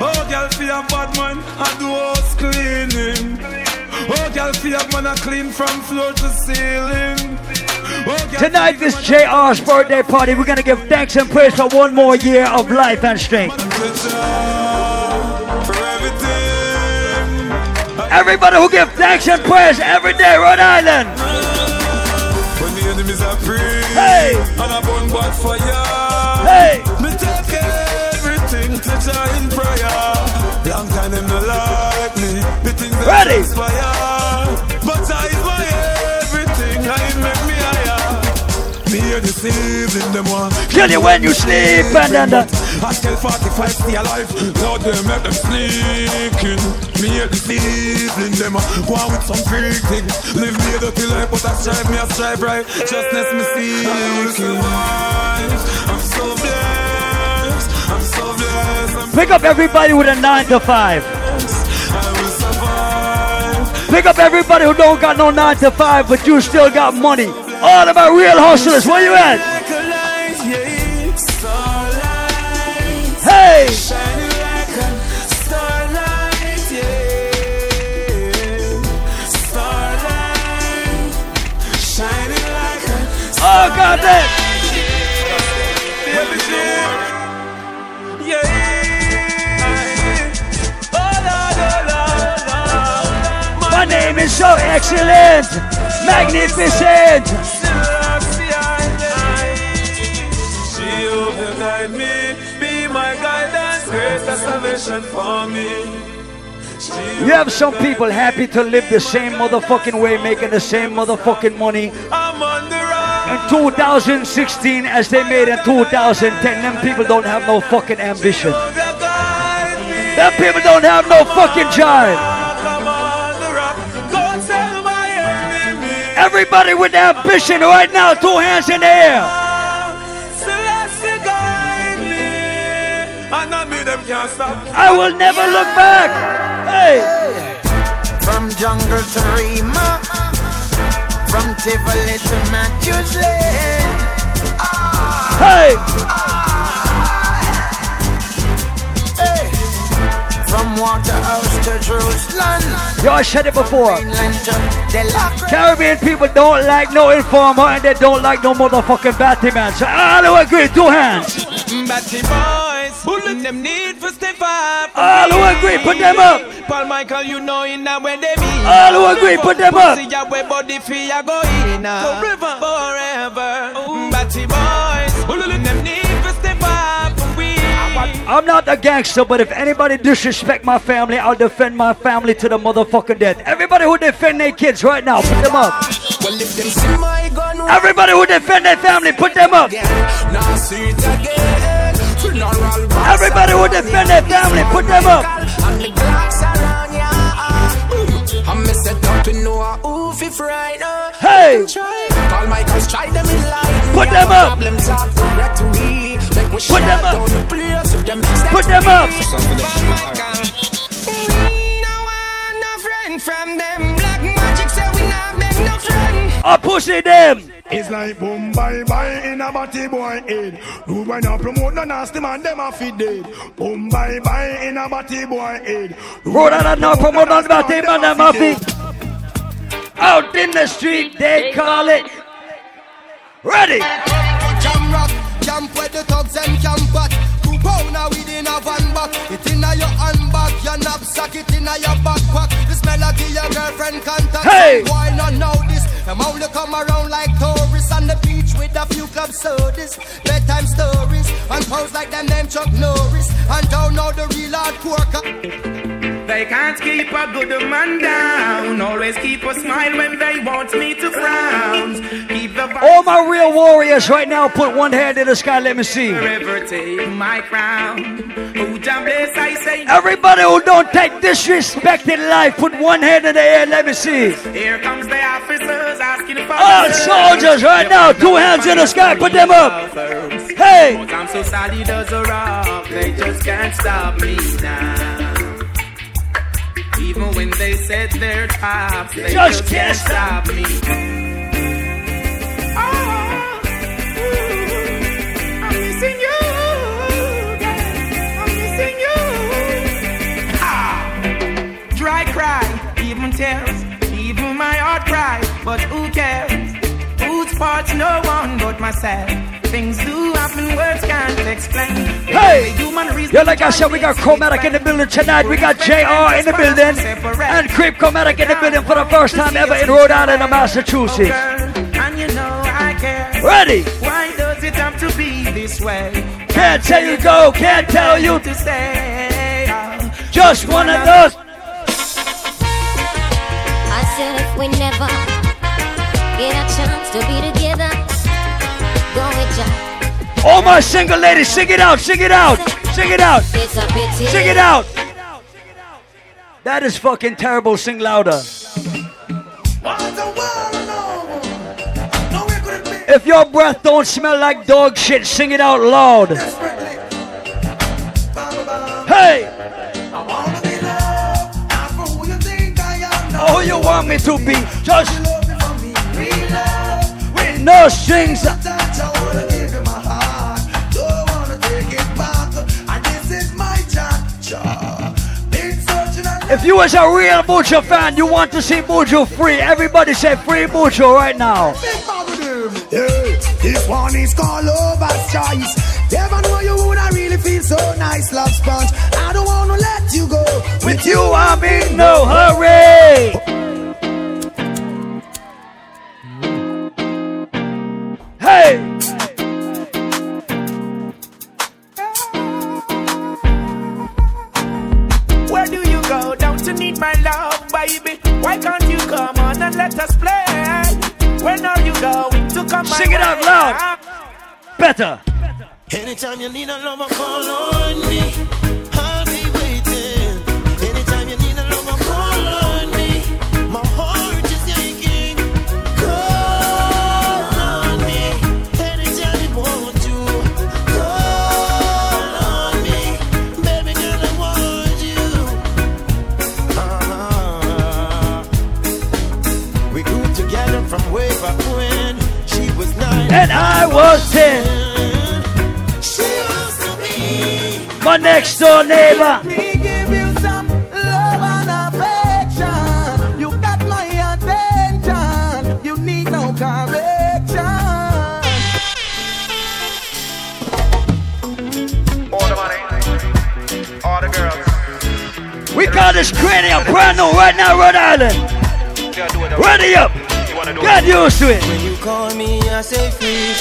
Oh, girl, feel a bad man, I do house cleaning. Girl, a man, I clean from floor to ceiling. Oh, Tonight is JR's birthday party. We're gonna give thanks and praise for one more year of life and strength. Everybody who give thanks and praise every day, Rhode Island. When me Hey. And I burn bad fire. Hey. Me take everything to in prayer. Long time them no like me. The things that Ready. transpire. Me hear the evening them want Kill you when you sleep and then the I tell 45 stay alive. Now they make them sneaking. Me hear the evening them Go on with some freak thing. Live me a dirty life but I strive me I strive right? Justness me seeking I'm so blessed. I'm so blessed. I'm Pick up everybody with a 9 to 5. Pick up everybody who don't got no 9 to 5 but you still got money. All of my real hustlers, where you at? Hey! Oh, God Lord, My name is so excellent, magnificent. For me. You have some people happy to live the same motherfucking way, making the same motherfucking money I'm on the in 2016 as they made in 2010. Them people don't have no fucking ambition. Them people don't have no fucking drive. Come on the rock, go tell my enemy. Everybody with ambition right now, two hands in the air. I can't stop. I will never look back. Hey, From jungle to Rema, from Tivoli to Matthews Lane. hey. Hey. From Waterhouse to Jerusalem, Y'all said it before. Greenland to Delacroix. Caribbean people don't like no informer and they don't like no motherfucking batty man. So ah, I don't agree, two hands. Batty boys, bullet them need for step up. All who agree, put them up. Paul Michael, you know in that when they mean. All who agree, put them up. See ya way body fee ya go in. uh, Forever, forever. Batty boys, bullet them need for step up. I'm not a gangster, but if anybody disrespect my family, I'll defend my family to the motherfucking death. Everybody who defend their kids right now, put them up. Well, if them see my gun, Everybody who defend their family, put them up. Funeral Everybody who defend their family, put them up. And the Glocks around ya. I'm set up to know who fi fright now. Hey. Try. Paul Michaels try them in line. Put them up. Problems are direct to me. Make we Put them up. down the place with them. Step Put them up. From them friend. I pussy them. It's like boom bye bye in a batty boy head. Do when I promote no nasty man, them a fit dead. Boom bye bye in a batty boy head. Road out now, promote on batty man and my feet. Out in the street, they call it. Ready. Jam rock, camp where the thugs and camp at. Two pounder within a van back. It inna your handbag, your knapsack, it inna your backpack. This melody your girlfriend contact. Hey! Why not know this? Them only come around like tourists on the beach with a few club sodas, bedtime stories, and pose like them name Chuck Norris. And don't know the real hardcore. co- They can't keep a good man down. Always keep a smile when they want me to frown. All my real warriors right now, put one hand in the sky. Let me see. forever take my crown. Who jam bless I say. Everybody who don't take disrespect in life, put one hand in the air. Let me see. Here comes the officers asking for ah, All soldiers right now, two hands in the sky. Put them up. Hey. I'm so solid as a rock, they just can't stop me now. Even when they set their traps, they Just just, can't can't stop me. But who cares? Whose parts no one but myself. Things do happen, words can't explain. Hey! human reason. Yeah, like I said, we got Chromatic in the building tonight. We got JR in the building. And Creep Chromatic in the building for the first time ever in Rhode Island and Massachusetts. Care. Ready. Why does it have to be this way? Can't tell you go, can't tell you to stay. Just one of those. I said if we never get a chance to be together, go with ya. All my single ladies, sing it out, sing it out, sing it out, It's a pity. sing it out. That is fucking terrible. Sing louder. If your breath don't smell like dog shit, sing it out loud. Hey! Oh, you want me to be just with no strings. If you was a real Mucho fan, you want to see Mucho free. Everybody say free Mucho right now. Hey, this one is called Lover's Choice. Never know you would I really feel so nice, love sponge. I don't wanna let you go. With you, I'm in no hurry. Hey! Where do you go? Don't you need my love, baby? Why can't you come on and let us play? When are Sing it out loud. Better. Anytime you need a lover, call on me. Was nine. And I was 10. My next door neighbor. Me give you some love and affection. You got my attention. You need no correction. All the money, all the girls. We got this cranium brand new right now, Rhode Island. Ready up. Get used to it. When you call me, I say free.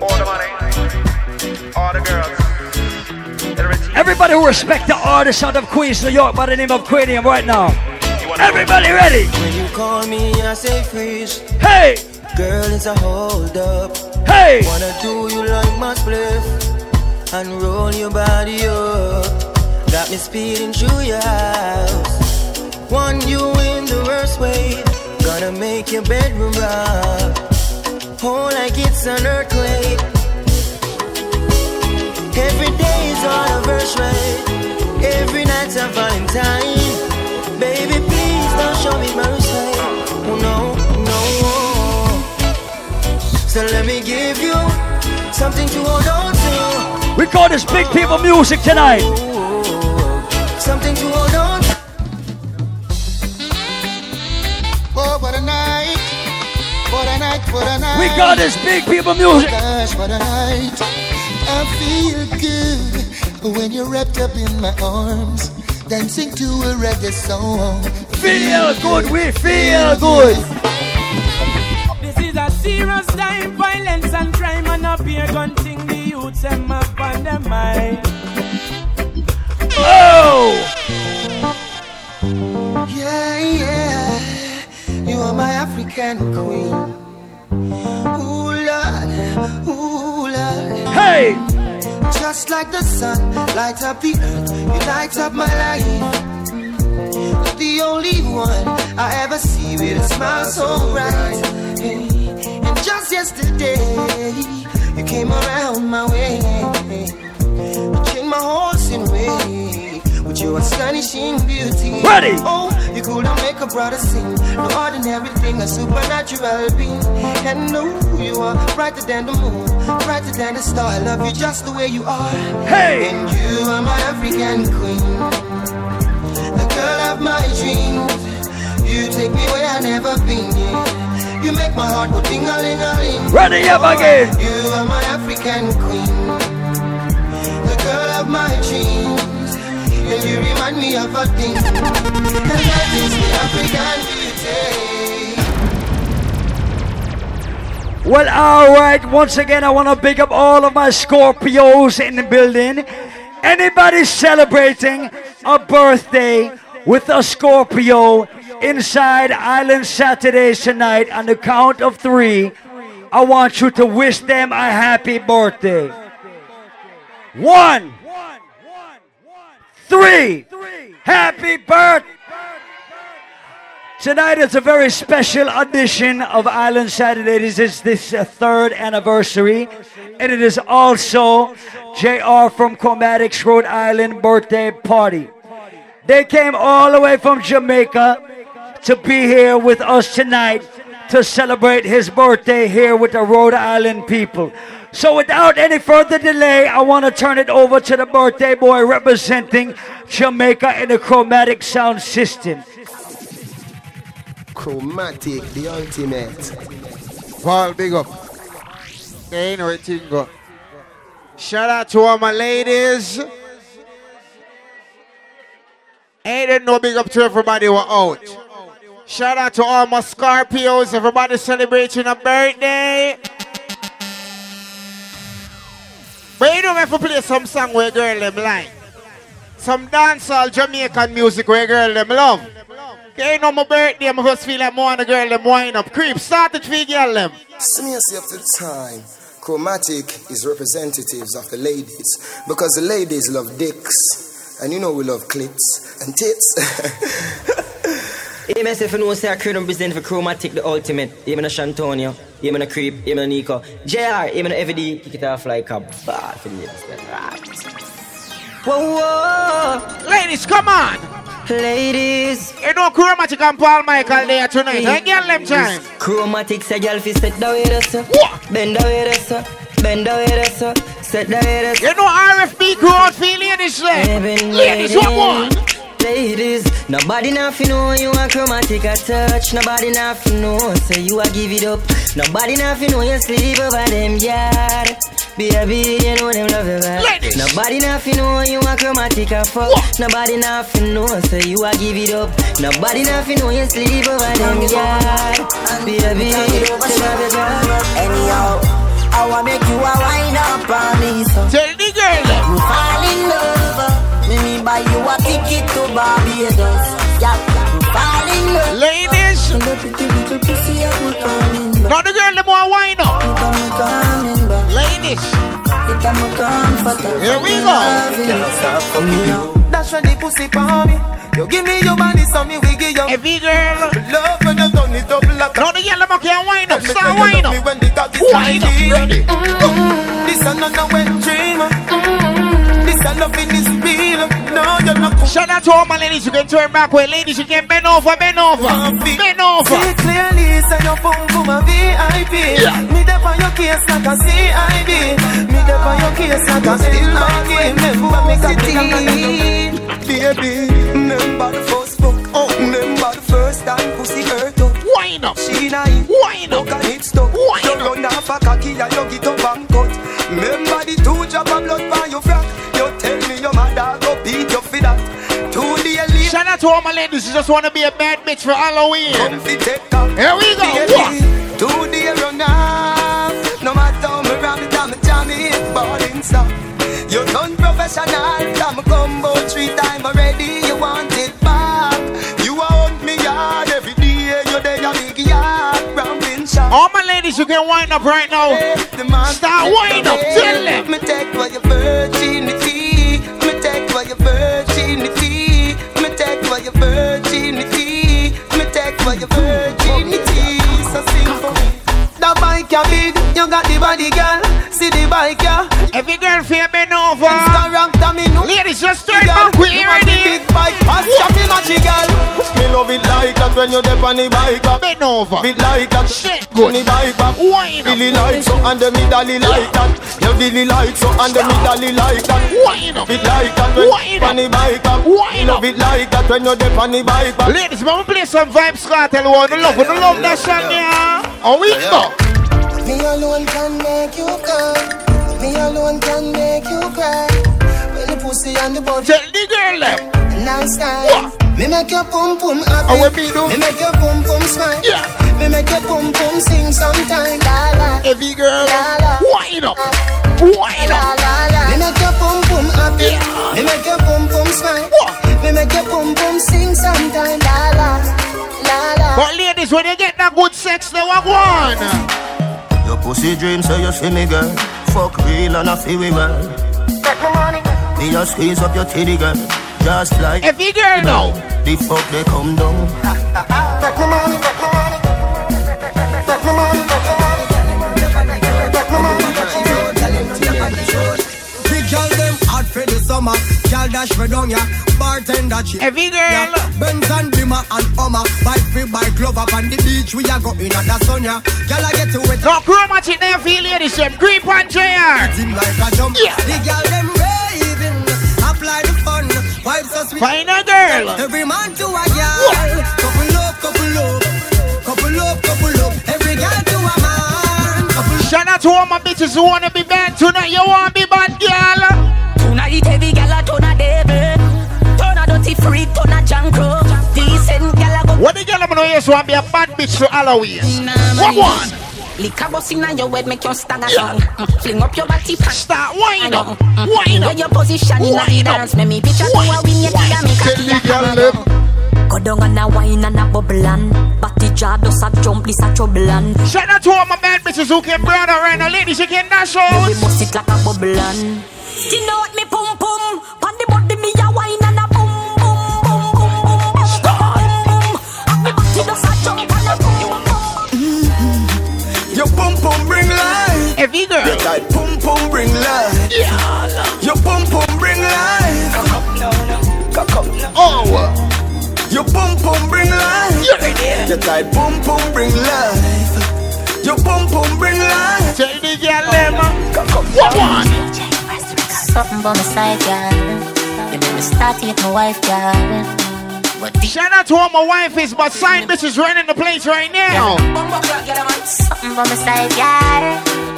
All the money, all the girls. Everybody who respect the artist out of Queens, New York by the name of Cranium right now. Everybody ready? When you call me, I say freeze. Hey! Girl, it's a hold up. Hey! Wanna do you like my spliff and roll your body up. Got me speeding through your house. Want you in the worst way. Gonna make your bedroom rock. Oh, like it's an earthquake. Every day is our anniversary. Every night's a Valentine. Baby, please don't show me mercy. Oh no, no. So let me give you something to hold on to. We call this big people music tonight. Something to hold on night, what a night. We got this big people music. Gosh, what a night. I feel good when you're wrapped up in my arms, dancing to a reggae song. Feel good, we feel good. This is a serious time, violence and crime, and up here gun thing the youths them up on them mind. Oh! Yeah, yeah. You are my African queen. Ooh, Lord, ooh, Lord. Hey! Just like the sun lights up the earth, you light up my life. You're The only one I ever see with a smile so bright. Hey, And just yesterday, you came around my way. You changed my horse in way your astonishing beauty. Ready. Oh, you couldn't make a brother sing. No ordinary thing, a supernatural being. And no, you are brighter than the moon, brighter than the star. I love you just the way you are. Hey. And you are my African queen, the girl of my dreams. You take me where I never been. Yeah. You make my heart go ding a ling a ling. Ready up again. You are my African queen, the girl of my dreams. Remind me of a thing, is the African. Well, all right. Once again, I want to big up all of my Scorpios in the building. Anybody celebrating a birthday with a Scorpio inside Island Saturdays tonight on the count of three, I want you to wish them a happy birthday. One, three, happy birthday. Tonight is a very special edition of Island Saturday. This is this uh, third anniversary, and it is also JR from Chromatics Rhode Island birthday party. They came all the way from Jamaica to be here with us tonight to celebrate his birthday here with the Rhode Island people. So without any further delay, I want to turn it over to the birthday boy representing Jamaica in the chromatic sound system. Chromatic, the ultimate. Paul, big up. They know it go. Shout out to all my ladies. Ain't it no big up to everybody who are out. Shout out to all my Scorpios, everybody celebrating a birthday. But you know if we play some song where girl them like. Some dancehall Jamaican music where girl them love. Okay, you know my birthday, I just feel like more and the girl them wind up. Creep, start it for girl them. See yourself to the time. Chromatic is representatives of the ladies because the ladies love dicks, and you know we love clits and tits. Myself, you know, say I create represent for Chromatic, the ultimate. Even a Shantonio, even a Creep, even a Nico. JR, even a Every kick it off like a bad for the ladies. Whoa, whoa. Ladies, come on. Ladies. You know Chromatic and Paul Michael there tonight. I get them time. Chromatic say girl fi set the way this Bend the way this Bend the way this Set the way this You know RFB crowd feel ladies eh? there. Ladies, what one? Ladies, nobody nothing know you a chromatic a touch. Nobody nothing know say you a give it up. Nobody nothing know you sleep over them yard. Baby, you know them love you back. Ladies. Nobody nothing know you a chromatic a fuck. Nobody nothing know say you a give it up. Nobody nothing know you sleep over them yard. Baby, you love you back. Anyhow, I wanna make you a wine up on me, so. Tell the girl. You fall in love. Me me buy you a ticket to Barbados. Yeah, you fall in love. Ladies. And the pretty little pussy I put coming back. Now the girl them want wine up. It am coming back. Ladies. It am comfortable. Here we go. That's when the pussy for me. You give me your body, so me we give you. Every girl. Love when you turn it up like Now the girl them can wine up. Start wine up. when the cock is Wine up. Ready. Oh, this another wet dream. A loving is real. No, you're not Shout out to all my ladies. You can turn back way. Ladies, you can bend over, bend over. Bend over. See clearly, say your phone for my VIP. Me there for your case like a CID. Me there for your case like a LID. Remember me it Baby, remember the first fuck. Oh, remember the first time pussy hurt up. Wine up. She naive. Wine up. And it stuck. Wine up. run off a cocky and you get up and cut. Remember the two drop of blood by your frack. To all my ladies who just want to be a bad bitch for Halloween. Come fi take off. Here we go. Baby, What? Two day run. No matter how me ram it, I'm jammy it balling stop. You're non-professional. I'm combo three time already. You want it back. You want me yard every day. You're there, your big yard. Rambling shop. All my ladies, you can wind up right now. Start wind up. Tell them. Ya big, you got the body girl. See the bike ya. Every girl feel bend over. Instagram me no. Ladies, just turn Girl, back. We you want the ready. big bike, pass ya me magic girl. Me love it like that when you dip on the bike up. Bend over. It like that. Shit, On the bike up. Wine up. Really like so and the middle like that. You really like so and the middle like that. Wine up. It like that when Wine on the bike up. Wine Love it like that when you dip on the bike up. Ladies, we're gonna play some Vybz Kartel. One, the love, the love that song, yeah. Oh, we go. Me alone can make you come. Me alone can make you cry. When the pussy and the body Tell the girl them. nice time. Me make your pum pum happy. What me do? Me make your pum pum smile. Yeah. Me make your pum pum sing sometime. La la. Every girl, La la. wind up, wind up. la la. Me make your pum pum happy. Me make your pum pum smile. Me make your pum pum sing sometime. La la. La la. But ladies, when you get that good sex, they walk one. Your pussy dreams say you see me girl. Fuck real and I feel we well. Me just squeeze up your titty girl. Just like Every girl now The fuck they come down. Take my money, take my money. Summer. Girl dash ya. Bartender chick. Every girl. Benz and Bimmer and Hummer. Bike free bike up on the beach. We are going at the sun ya. Girl I get to it. No chromatic, they feel ladies, them creep on chair. Him like a jump. Yeah. The girl them raving. Apply the fun. Vibes so sweet. Find a girl. Every man to a girl. Couple up, couple up. Couple up, couple Shout out to all my bitches who wanna be bad tonight. You wanna be bad, girl? Tonight every gal a turn a devil Turn a dirty freak, turn a junk crook Decent a go What the girl I'm gonna use want be a bad bitch for Halloween? What one? Lick a bus inna your head, make you stagger song. Mm, Fling up your body, pan. Start wine up, Mm, wine Where your position inna the dance, make me picture to a win, you a Tell the girl. Go down and a wine and a bubble and Batty jaw does a jump, this a trouble and Shout out to all my bad bitches who can brother right now. Ladies, you can dash out. We bust it like a bubble and Skin out me pum pum Pan the body me a wine and a boom boom boom boom boom boom Boom boom And me batty does a jump and a boom boom mm-hmm. Your pum pum bring life. Every girl. Your tight pum pum bring life. Yeah. Your pum pum bring life. Oh. Your pum pum bring life. Yeah. Your tight pum pum bring life. Your pum pum bring life. Tell the girl them. What one? Something by my side, girl. You make me start to get my wife, girl. But the Shout out to all my wifeys, but side bitches running the place right now. something by my side, girl.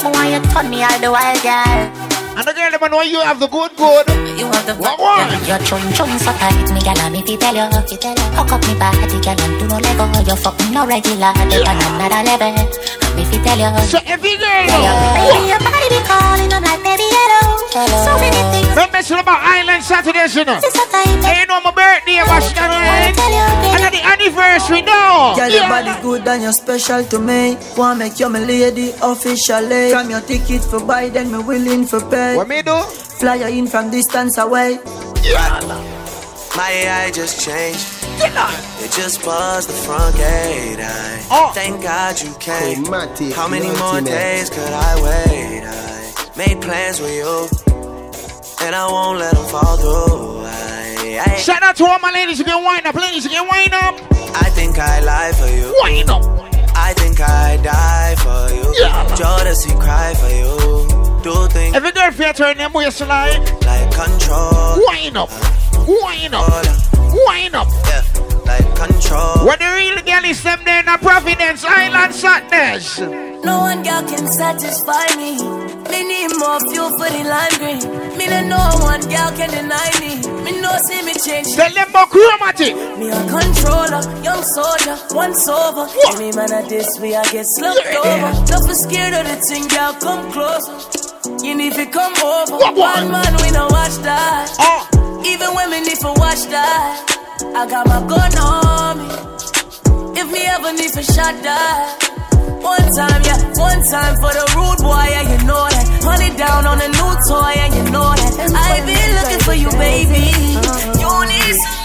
I want you turn me all the while, girl. And the girl them know you have the good good. You have the What one? Your chum chum so tight, me gal, me fi tell you. Hook up me body, gal, and do no lego. You fuck me no regular, you on another level. Me fi tell you. So every girl. Tell baby, your body be calling, I'm like, baby, hello. So many things. Remember it's about Island Saturdays, you know. It's so tight. Ain't no my birthday, was that Tell you, And baby. the anniversary, no. Girl, your body good and you're special to me. Wanna make you my lady officially. From your ticket for buy, then me willing for pay. What me do? Fly you in from distance away. My AI just changed. It just buzzed the front gate. I Oh. thank God you came. Chromatic, How many naughty more man. days could I wait? I made plans with you, and I won't let them fall through. I, I, Shout out to all my ladies who can wind up. Ladies who can wind up. I think I lie for you. Wind up. I think I die for you. Yeah. Jodeci cry for you. Do things Every girl feel turn them waistline. like control. Wind up. Wind up. Wind up. Yeah, like control. What the real girl is them there in a Providence Island sadness. No one girl can satisfy me. Me need more fuel for the lime green. Me and no one girl can deny me. Me no see me change. Tell them about chromatic. Me a controller, young soldier, once over. Any man at this, we I get slumped over. Don't be scared of the thing, girl, come closer. You need to come over. What One one? man, we no watch that. Oh. Even when me need to watch that. I got my gun on me. If me ever need to shot that. One time, yeah, one time for the rude boy, yeah, you know that. Honey down on a new toy, and you know that. I've been looking for you, baby. Uh-huh. You need some.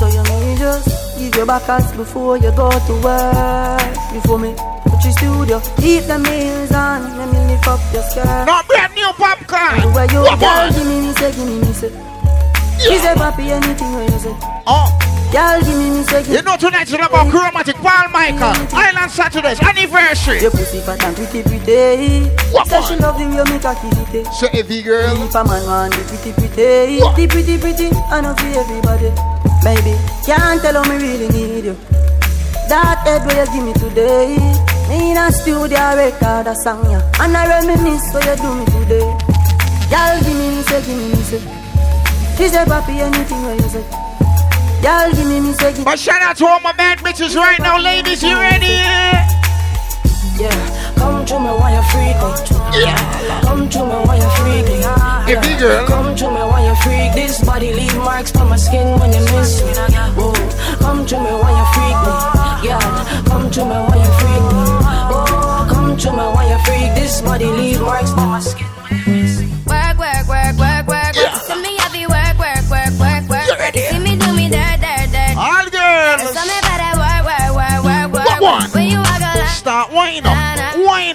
So you may just give your back us before you go to work. Before me put your studio, keep the meals on, let me lift up your skirt. No brand new popcorn. Where you What girl, give me me say, give me me say. She say, papi, anything where you say. Oh. Girl, give me me give You know tonight's about chromatic Paul Michael. Island Saturdays anniversary. Your pussy fat and pretty pretty. What Say she love him, you make a kitty. Eh? So every girl. If a man want the pretty pretty, the pretty pretty, I know for everybody. Baby, can't tell how me really need you. That head where you give me today. Me in a studio record a song ya, and I reminisce what you do me today. Y'all give me me say, give me me say. She say, papi, anything where you say. Y'all give me me say But shout out to all my bad bitches right now, ladies. You ready? Yeah, come to me while you freak me. Yeah, come to me while you freak me. If you girl. Come to me while you freak. This body leave marks on my skin when you miss me. Whoa, come to me while you freak me. Yeah, come to me while you freak me. Oh, come to me while you freak. This body leave marks on my skin.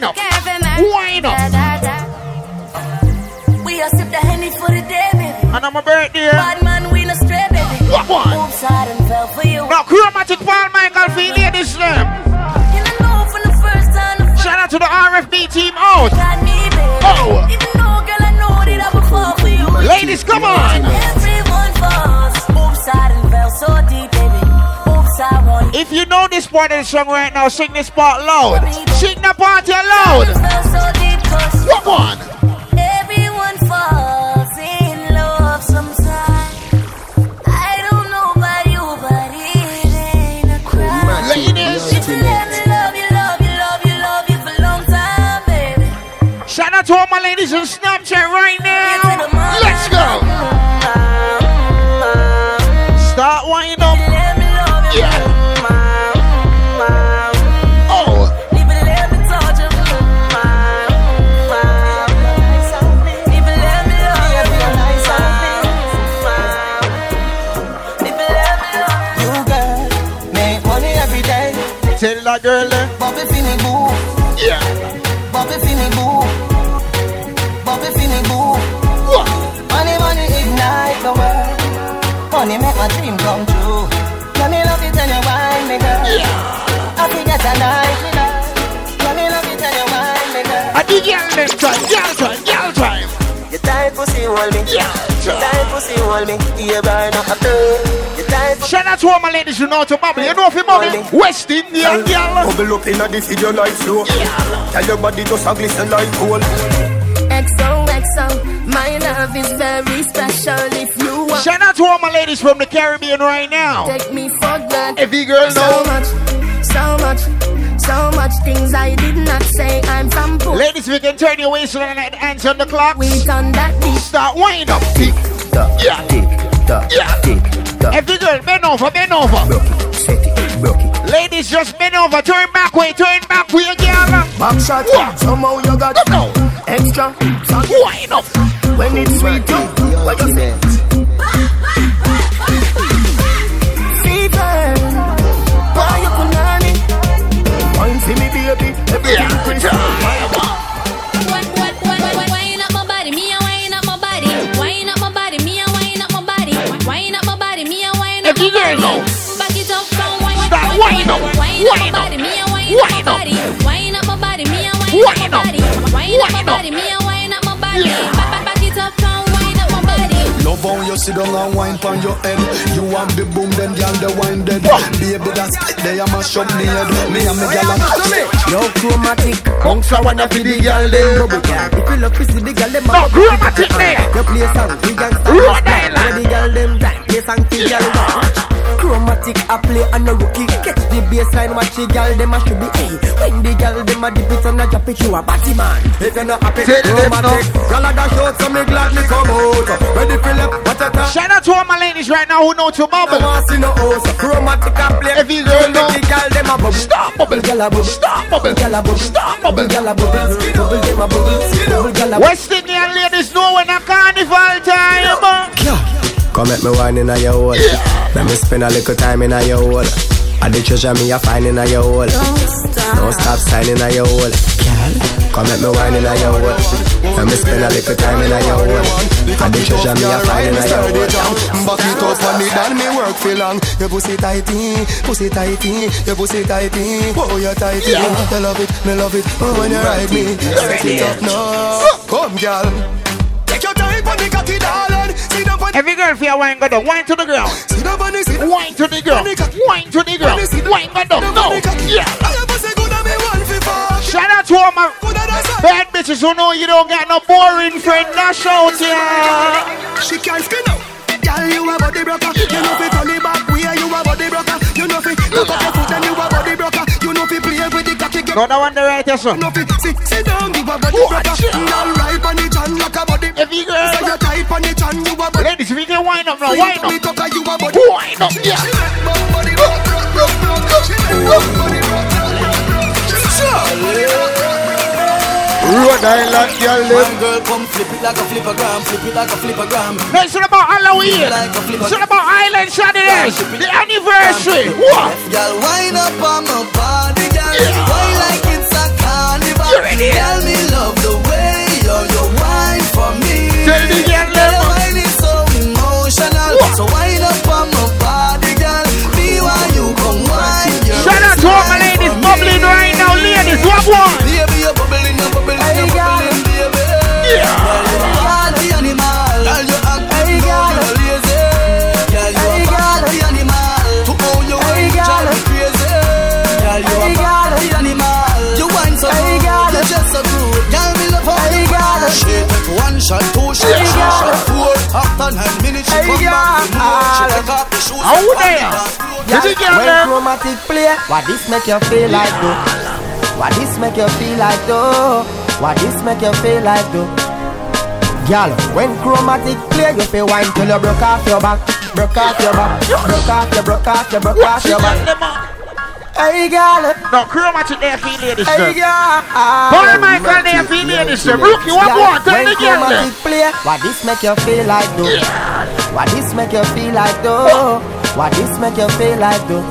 Wind up, wind up. We are sip the henny for the day, baby. And on my birthday. Bad man, we no stray, baby. What one? Done fell for you. Now, chromatic Paul Michael for. You know from the first time. The Shout out to the RFB team out. got me, baby. Oh. Even though, girl, I know that I would fall for you. Ladies, come on. Everyone falls. Oops, I done fell so deep, If you know this part of the song right now, sing this part loud. Sing the part loud. fell so deep, cause What one? everyone falls in love sometimes. I don't know about you, but it ain't a crime. Ladies. If you let me love you, love you, love you, love you for a long time, baby. Shout out to all my ladies on Snapchat right now. Let's go. Them time, girl time, girl time. You tight pussy hold me. Yeah. You tight pussy hold me. You burn up a You tight Shout out to all my ladies who know how to bubble. You know if you bubble, West Indian girl. Bubble up inna the video like flow. Tell your body just a glisten like gold. XOXO, my love is very special. If you want, Shout out to all my ladies from the Caribbean right now. take me for granted. Every girl So much, so much, so much things I did not say. I'm from Port. Ladies, we can turn your waist around and hands on the clock. We done that deep. Start wind up. Tick, Duck, Yeah. tick, duck, Yeah. tick, duck. Every girl, bend over, bend over. Broke it, set it, broke it. Ladies, just bend over, turn back way, turn back way, girl. Back shot, What? somehow you got Go, go. extra. Wind up. When it's sweet, you, what you say? Wine wine up my body. Wine up my body, me a wine Wine up up, my body. Wine up my wine up. body, me a wine up my body. Yeah. Back, back, back it up, come wine up my body. Love how you sit down and wine pon your head. You want the boom, then girl the wine dead. Baby that split there, you mash up me head. Me and me girl and Yo, chromatic. Bounce a one for the girl them. Bubble girl. If you love to see the girl, them No, chromatic there. You play a song, we gangsta. Rhode Island. Where the girl them die, play song for girl watch. Chromatic a play and a rookie. Catch the baseline, watch the girl them a should be hey. When the girl them a dip it and a drop it, you a batty man. If you're not happy, chromatic Girl a dash out, so me gladly come out. Ready for left, what a time. Shout out to all my ladies right now who know to I bubble. want see no house. Chromatic a play. Every girl know. The girl them a bubble. Stop bubble. Girl a bubble. Stop bubble. Girl a bubble. Stop bubble. Girl a bubble. Bubble them a bubble. Bubble girl a West Indian ladies know when a carnival time. Come at me wine in a your hole. Let me spend a little time in a your hole. I the treasure me a find in a your hole. Don't stop signing a your hole. Come at me wine in a your hole. Let me spend a little time in a your hole. I the treasure me a find in a your hole. Back it up on it and me work for long. Your pussy tighty, pussy tighty, your pussy tighty. Oh, you tighty. I love it, me love it. Oh, when you ride me, set it up now. Come, girl. Take your time on the cocky, darling. Down on Every girl feel your wine go down. Wine to the ground. Sit down on the sit. Wine to the ground. Wine to the ground. Wine go down. No. Yeah. Your pussy good and me want fi fuck. Shout out to all my Good and that's bad bitches who know you don't got no boring friend. Dash out here. She can't spin out. Girl, you a body broker. You know fi turn it back way a body broker. You know fi cock up your foot and you a body broker. You know fi play with the Go down on the right, yes, sir. no fi sit sit down, you a body broker. Girl right on the chan like a body. Every girl. So you tight on the chan, you a body. Ladies, we can wind up now, wind up. You a body. Wind up, yeah. She make bum body rock, rock, rock, rock. She make bum body rock, Rhode Island, girl, One girl come flip it like a flippergram, flip it like a flippergram. No, it's not about Halloween. It's not about Island Saturday. The anniversary. What? Girl, wind up on my body, girl. Wine like it's a carnival. You ready? Girl, me love there? pants. Did you get When them? chromatic play, what this make you feel like though? What this make you feel like though? What this make you feel like though? Girl, when chromatic play, you feel wine till you broke off your back, broke off your back, broke off your, broke off your, broke off your back. Hey, girl. No, chromatic there for ladies. Hey, girl. Paul Michael there for ladies. Rookie, what one? Tell when the girl chromatic play, what this make you feel like though? What this make you feel like though? What this make you feel like though?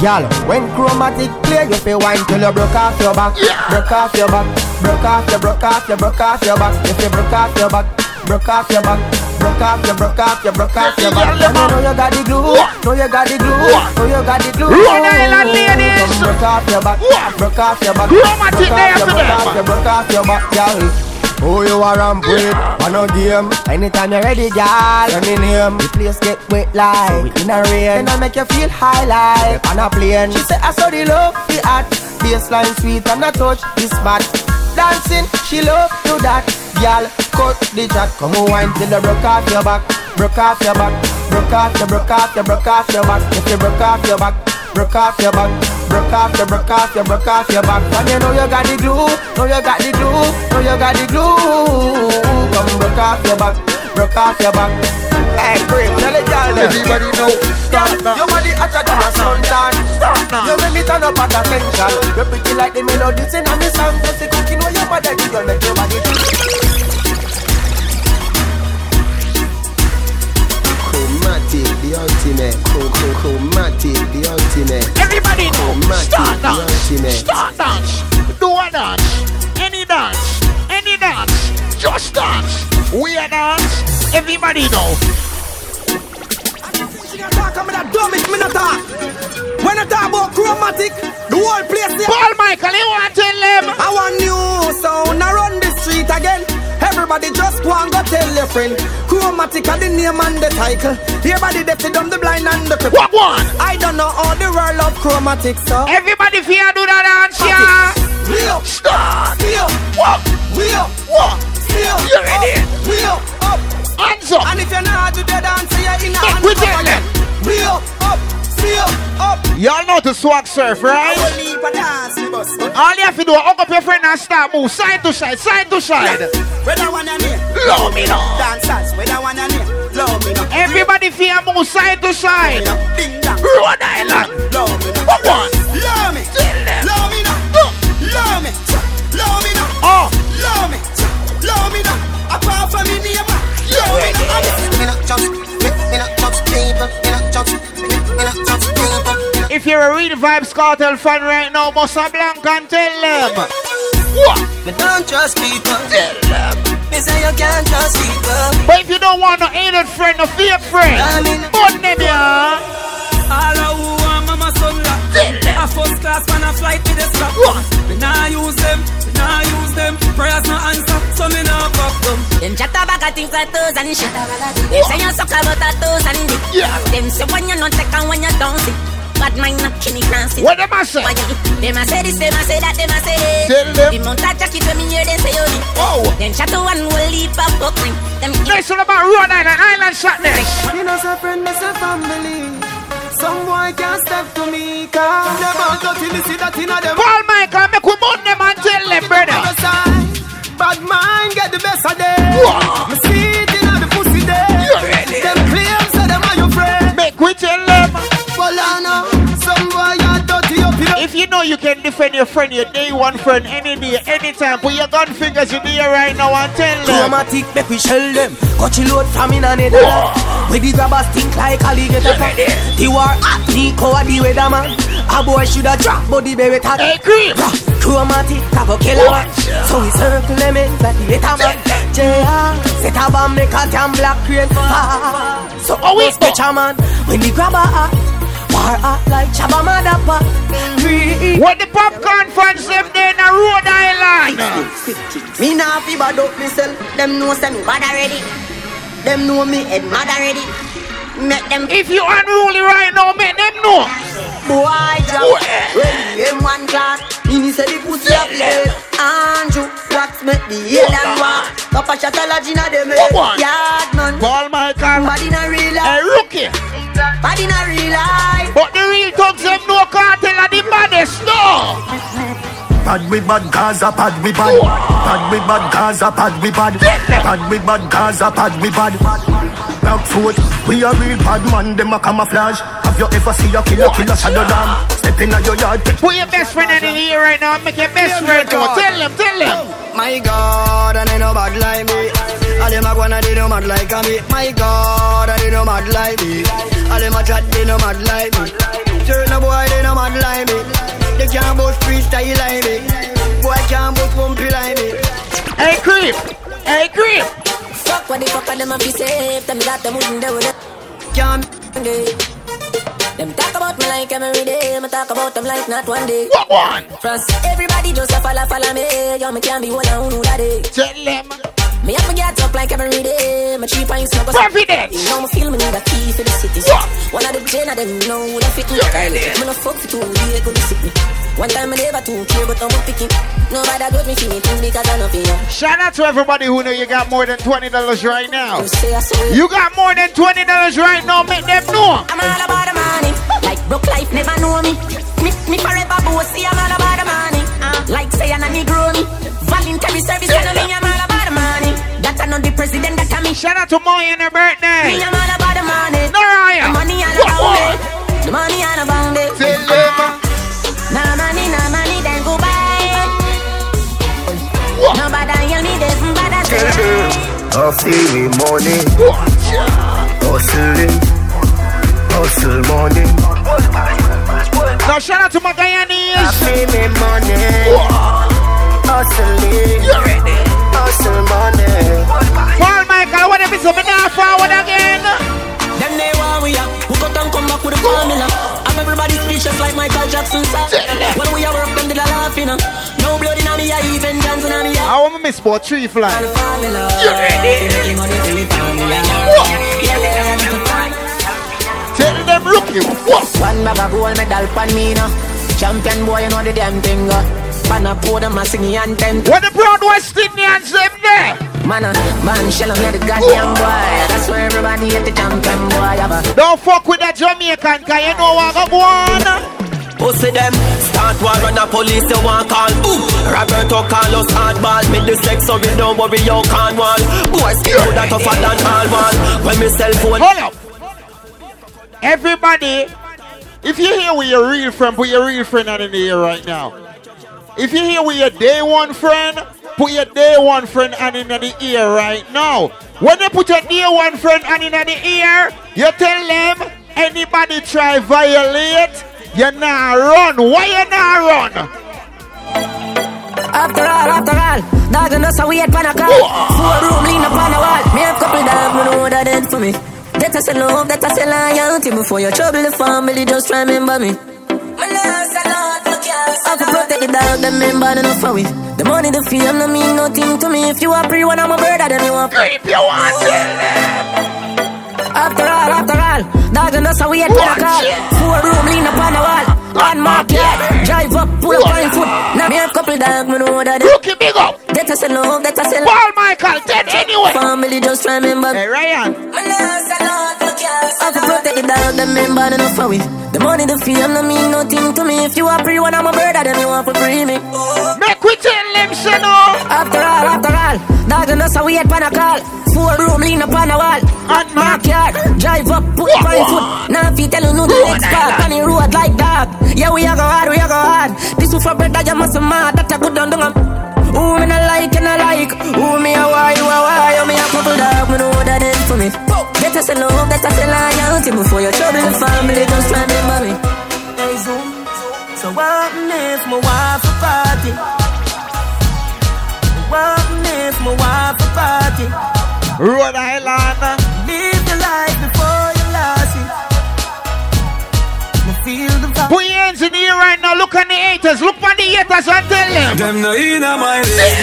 Girl, when chromatic play, you feel wine till you broke off your back, yeah. broke off your back, broke off your, broke off your, broke off your back. If you broke off your back, broke off your back, broke off your, broke off your, broke off your back. And you know you got the glue, know you got the glue, know you got the glue. Rhode Island ladies. Broke off your back, broke off your back, Chromatic broke off your, broke off your, broke off your back, girl. Who you are and with? On no game. Anytime you're ready, girl. Send me name. The place get wet like in a rain. Then I make you feel high like on a plane. She say I saw the love, the art. Baseline sweet and I touch this spot. Dancing, she love do that. Girl, cut the chat. Come on, wine till you broke off your back. Broke off your back. Broke off your, broke off your, broke off your back. If you broke off your back. Broke off your back, broke off your, broke off your, broke off your back. And you know you got the glue, know you got the glue, know you got the glue. Come broke off your back, broke off your back. Hey, Grim, tell it y'all. Everybody know. Start now. Your body hotter than a suntan. You make me turn up at attention. You're pretty like the melodies in a me song. Just the cooking where your body do, you make your body Chromatic, the ultimate. Chro- chro- Chromatic, the ultimate. Everybody know. Chromatic, Start the dance. ultimate. Start dance. Do a dance. Any dance. Any dance. Just dance. We a dance. Everybody know. I'm not dumb it, me not talk. When I talk about chromatic, the whole place. Paul Michael, you want to tell them? I want new sound, I run the street again. Everybody just go and go tell your friend. Chromatic are the name and the title. Everybody they fit on the blind and the cripple. What one? I don't know all the world of chromatic, so. Everybody fear do that dance, yeah. Up, Start. up, Walk. up, Walk. up. You ready? We up. Hands up. And if you're not do the dance, you're in a hand we up tell again. We up, up, we up, up. Y'all know to swag surf, right? I will leave a dance, we must. All you have to do is hook up your friend and start move side to side, side to side. Where that one and here? Love me now. Dancers, where that one and? Love me now. Everybody fear move side to side. Rhode Island. Love me now. What one? You're a real Vybz Kartel fan right now, Bossa Blanca and tell them. What? Me don't trust people. Tell them. Me say you can't trust people. But if you don't want no hated friend, no fake friend, I mean- put them here. All of who want mama son la A first class man a flight with the strap Me nah use them, me nah use them Prayers no answer, so me nah fuck them Them chat about a things like toes and shit. Them say you suck about a toes and dick. Yeah. Them say when you not take and when you don't see. Bad mind not kenny clancy. What them I say? Why you- Them a say this, them a say that, them a say this. Tell them. The mount a jacket when me hear them say yo this. Oh. Them chat to one will leave a fuck ring. Them Listen about Rhode Island, Island shot there. You know, say friend, me say family. Some boy can't step to me, cause them all dirty, me see that inna them. Paul Michael, make we burn them and tell them, brother. Bad mind get the best of them. Me know you can defend your friend, your day one friend, any day, anytime, put your gun fingers in the air right now and tell them. Chromatic, make we shell them. Got you load from in a Netherlands. With the grabbers think like alligator. The war at Nico a the weatherman. A boy shoulda drop body baby tat. Hey, creep. Chromatic, a kill a man. So we circle them in like the hater man. JR, set a bomb, make a damn black crane. So Oh, always catch a man. When the grabber act, war act like Shabba Motherfucker. What the popcorn fans them there in a Rhode Island? Me nah fi bad up myself. Them know say me bad already. Them know me head mad already. Make them. If you unruly right now, make them know. Boy. When you in one class, me say the pussy up there. Andrew, wax make the oh, alien walk. Papa shot a lodge inna them head. Yard man. Paul Michael. Bad inna real life. A rookie. Bad inna real life. But the real thugs them no cartel are the baddest, no. Bad we bad Gaza, bad we bad. Bad we bad Gaza, bad we bad. Bad we bad Gaza, bad we bad. Back foot, we a real bad man, them a camouflage. Have you ever seen a killer, killer shadow down? Step in your yard, Put your best friend in here right now. Make your best friend go. Tell them, tell them. My God, and they no bad like me. All them a gonna they no mad like me. My God, and they no mad like me. All them a chat they no mad like me. Certain boy they no mad like me. They can't boast freestyle like me. Boy can't boast bumpy like me. Hey creep, hey creep. Fuck what the fuck are them a be safe. Tell me that them wouldn't do it. Can't. Them talk about me like every day. Me talk about them like not one day. What one? France, everybody just a follow, follow me. Yo, me can't be one and who that day. Tell them. Me have to get up like every day. My cheap pints no go. Confidence. You know me feel me need a key for the city. One of the gen of them know who they fit me. Me no fuck for two day go to sick me. One time I never too care, but I'm picking. Nobody got me feeling things because I know you. Shout out to everybody who know you got more than twenty dollars right now. Say I say. You got more than twenty dollars right now. Make them know. I'm all about the money. Like broke life never know me. Me, me forever bossy. I'm all about the money. Uh, like say I'm a Negro me. Voluntary service. I know me. I'm all about the money. That I know the president. That I me. Shout out to Moy on her birthday. Me I'm all about the money. Naraya. The money and What, about what? it. The money and about it. Tell them. No money, no money, then go buy. Nobody hear me, then bother say. I feel me money. Hustling, hustle money. Now shout out to my Guyanese. I pay me money. Hustling. Hustle money. Paul Michael, what if it's now forward again? Them they want we up. Who got and come back with a formula. Have everybody speechless like Michael Jackson. When we are work, them did a laughing. No blood in me, I even dance in me. I want to miss for tree fly. You ready? Tell them look you. What? One bag of gold medal pan me now. Champion boy, you know the damn thing. Uh. Pan a podium, a singing anthem. What the proud West Indians them there? Man, uh, man, shell on the goddamn boy. That's where everybody at the champion boy. A Don't fuck with that Jamaican, cause you know what go on. Pussy them Start war on the police you want call Ooh. Roberto Carlos hardball Me the sex so you don't worry you can't wall Boy skin good that tougher than all wall When me cell phone Hold up. Everybody, if you're here with your real friend, put your real friend out in the air right now. If you're here with your day one friend, put your day one friend out in the ear right now. When you put your day one friend out in the ear, you tell them anybody try violate, you not run. Why you not run? After all, after all, dog and us a wait pan a call. Four room lean up on the wall. Me have couple dog, me know that end for me. That I say love, that I say loyalty. Before you trouble the family, just remember me. I can protect the dog, them member enough for we. The money, the fame, no mean nothing to me. If you are free, when I'm a bird, then you are free. If you want After all, after all, dog and us a wait pan a call. Four room lean up on the wall. One market, drive up, pull up on foot. Now me have couple dog, me know that. Rookie big up. That I say love, that I say Paul Michael, dead anyway. Family, just remember. Hey, Ryan. I can protect the dog, them men bad enough for it. The money, the fame, no mean nothing to me. If you are free, one of my brother, then you want to free me. Make we tell them, say no. After all, after all, dog and us, we had pan a call. Four room, lean upon a wall. And my car, drive up, put my foot. Now if you tell you no, the next part, on the road like that. Yeah, we are go hard, we are go hard. This is for brother, you must mad. That a good done, done. Who me not like and I like Who me a why, you a why You me a couple dog, me know that them for me Get us a love, get us a loyalty Before you trouble the family, just remember me Hey Zoom, so what if my wife a party? What if my wife a party? Rhode Island Live the life before you lost it Me feel the vibe Put your hands in the air right now. Look on the haters. Look on the haters and tell them. Them no inna my leg.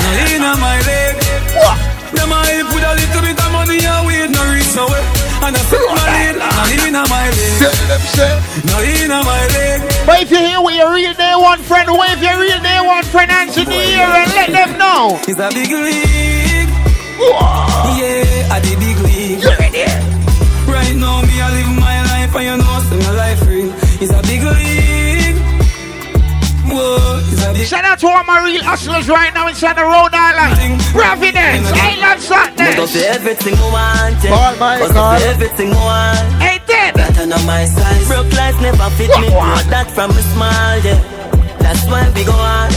No inna my leg. Money and weed no reach nowhere. And I fit my lead. No inna my leg. No inna my leg. But if you're here with your real day one friend, wave your real day one friend hands in the air and let them know. It's a big league. Yeah, I the big league. Right now, me I live my life and you know, so my life real. It's a big league. Whoa, it's a big Shout out to all my real hustlers right now inside the Rhode Island. Providence, Island But Sadness. of everything I want, yeah. Call my But call. of everything I want. Hey, Deb. Better not my size. Broke life never fit me. Know that from a small, yeah. That's why we go on.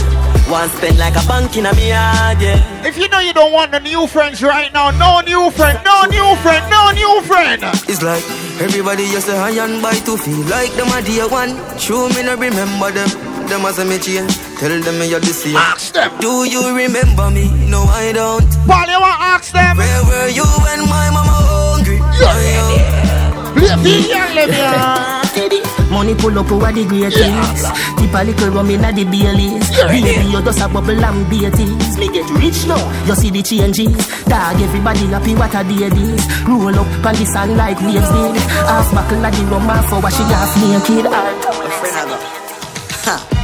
Want spend like a bank in a me yard, yeah. If you know you don't want the new friends right now, no new friend, no new friend, no new friend. It's like everybody used to high and buy to feel like them a dear one. True, me no remember them. Them as a me change. Tell them me you're the same. Ask them. Do you remember me? No, I don't. Paul, you want ask them? Where were you when my mama hungry? Play the young lady. Steady. Money pull up over the great things. Tip a little rum inna the Baileys. Baby, you just a bubble and beaties. Me get rich now. You see the changes. Dog, everybody happy what a day this. Roll up on the sand like waves did. Half buckle of the rum, half for she half naked. Ha.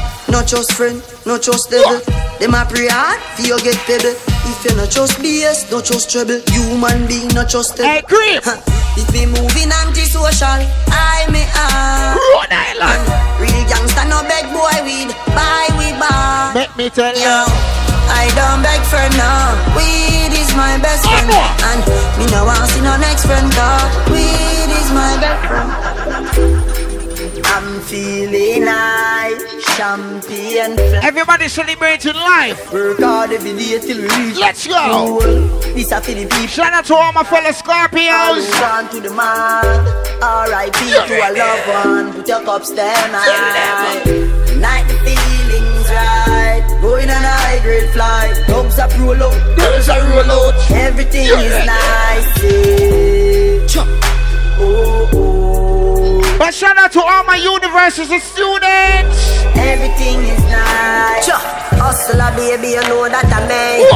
Not just friend, not just devil. Them a pray hard you get pebble. If you not just BS, not just trouble. Human being, not just devil. Hey, creep. If me moving antisocial, I me ah. Rhode Island. Real gangster no beg boy weed, buy we bar. Let me tell you. Yo, I don't beg for no. Weed is my best friend, and me no want see no next friend. Dog. Weed is my best friend. I'm feeling high, champagne. fly. Everybody celebrating life. Work hard every day till we reach. Let's go. This a for the people. Shout out to all my fellow Scorpios. want to the man. R.I.P. to a loved one. Put your cups down high. Tonight the feelings right. Going on a high grade flight. Dogs up roll out. Girls are roll out. Everything Yeah. is nice. Yeah. Oh, oh. But shout out to all my university students. Everything is nice. Cha. Hustler, baby, you know that I made.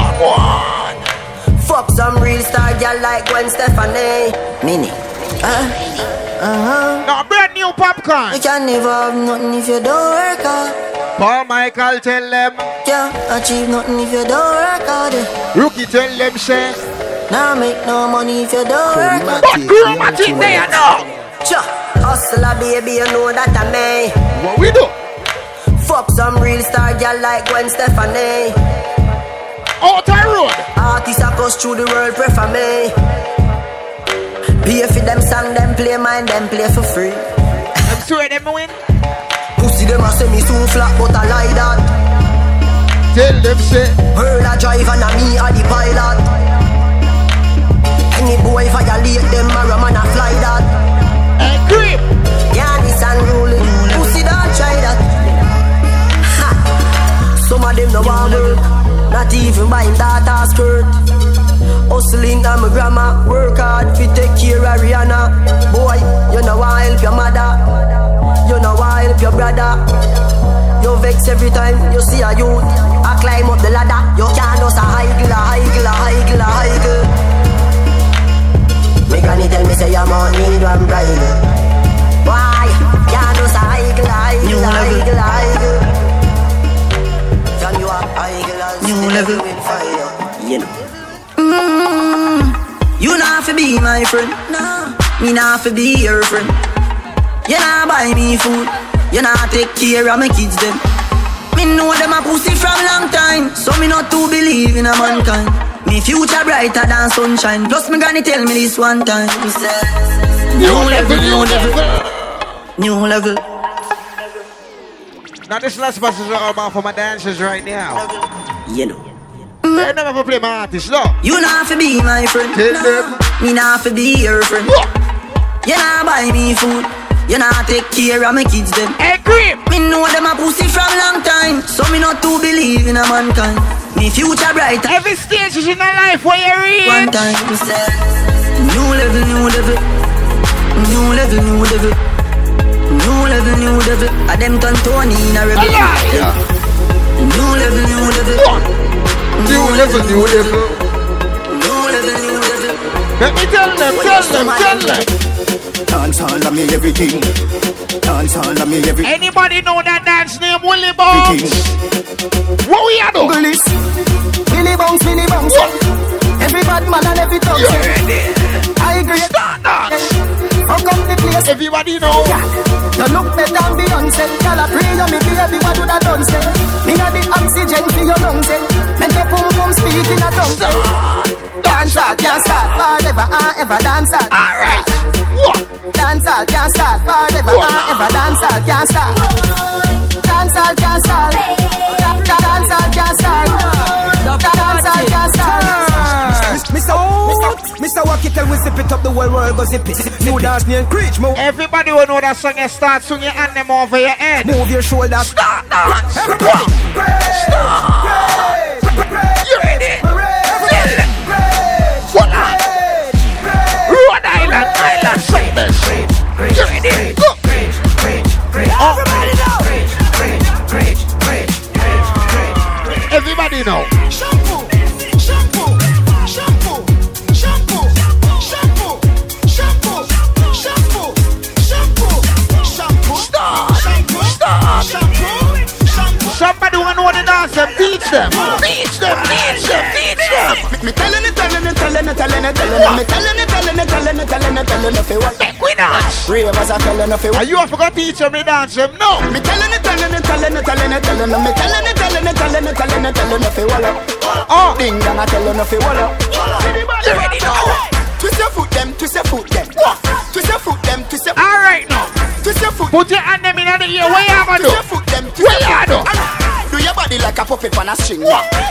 Fuck some real star girl like Gwen Stefani. Mini. Uh, uh-huh. Now, brand new popcorn. You can never have nothing if you don't work hard. Paul Michael tell them. Can't achieve nothing if you don't work hard. Rookie tell them, say. Now make no money if you don't work hard. But chromatic there now. Cha. Hustler, baby, you know that I made. What we do? Fuck some real star girl like Gwen Stefani. Out the road. Artists across through the world prefer me. Pay for them song, them play mine, them play for free. I'm sure them win. Pussy them a say me so flat, but I lie that. Tell them, say. Pearl a drive and a me a the pilot. Any boy violate them, a man a fly that. Them no want work, not even buying data skirt. Hustling on my grandma, work hard fi take care of Rihanna. Boy, you know want help your mother, you know want help your brother. You vex every time you see a youth. I climb up the ladder, you can't just a higgle, a higgle, a higgle, a higgle. Me granny tell me say your mom need one bridle. Why? Can't just a higgle, a higgle, a higgle, a higgle. New level. You know. Mm, you not have to be my friend. No. Me nah fi be your friend. You nah buy me food. You nah take care of my kids them. Me know them a pussy from long time, so me not to believe in a mankind. Me future brighter than sunshine. Plus me granny tell me this one time. Me say, new level, new level, new level. Now this last verse is all about for my dancers right now. You know. They never play my artist, no. You nah fi be my friend. Tell them. Me nah fi be your friend. You nah buy me food. You not take care of my kids them. creep. Me know them a pussy from long time, so me not to believe in a mankind. Me future bright. Every stage is in my life where you reach. One time me say, new level, new level, new level, new level, new level, new level. A them turn Tony in a rebel. New level, new level, new level, new level. New level, new level. Let me tell them, tell them, tell them. Dance all of me everything. Dance all of me everything. Anybody know that dance name Willie Bounce? What we are doing? Willy bounce, Willy bounce. Every bad man and every tongue. I agree. How come the place? Everybody know. You look better than Beyonce. Girl, I pray you me baby, what would I done say? Me a the oxygen for your lungs, eh? Make your pum pum speak in a tongue. Eh. Dance all can't start forever and ever. Dance all. All right. Dance all can't start forever and ever. Dance all can't start. Tell we zip it up the whole world go zip it. New dance and preach, move. Everybody will know that song and start swing your hand them over your head. Move your shoulders. Start dance. Stop. You ready? What up? Rhode Island, Island, say this. You ready? Go. Everybody know. Everybody know. Them. Teach them. Teach them. Teach them. Teach them. Me telling it, telling it, telling it, telling it, telling it. Me telling it, telling it, telling it, telling it, telling it. Fi what? Make we dance. Ravers are telling it. fi Are what? you forgot to teach them the dance them? No. Me telling it, telling it, telling it, telling it, telling it. Me telling it, telling it, telling it, telling it, telling it. Fi walla. Oh. Ding dong, I telling it. Fi walla. You ready now? Twist your foot, them. Twist your foot, them. Twist your foot, them. Twist your. All right now. Twist your foot. Put your hand them in the ear. What you gonna do? Twist your foot, them. Twist What your you foot. Do? Do your body like a puppet on a string.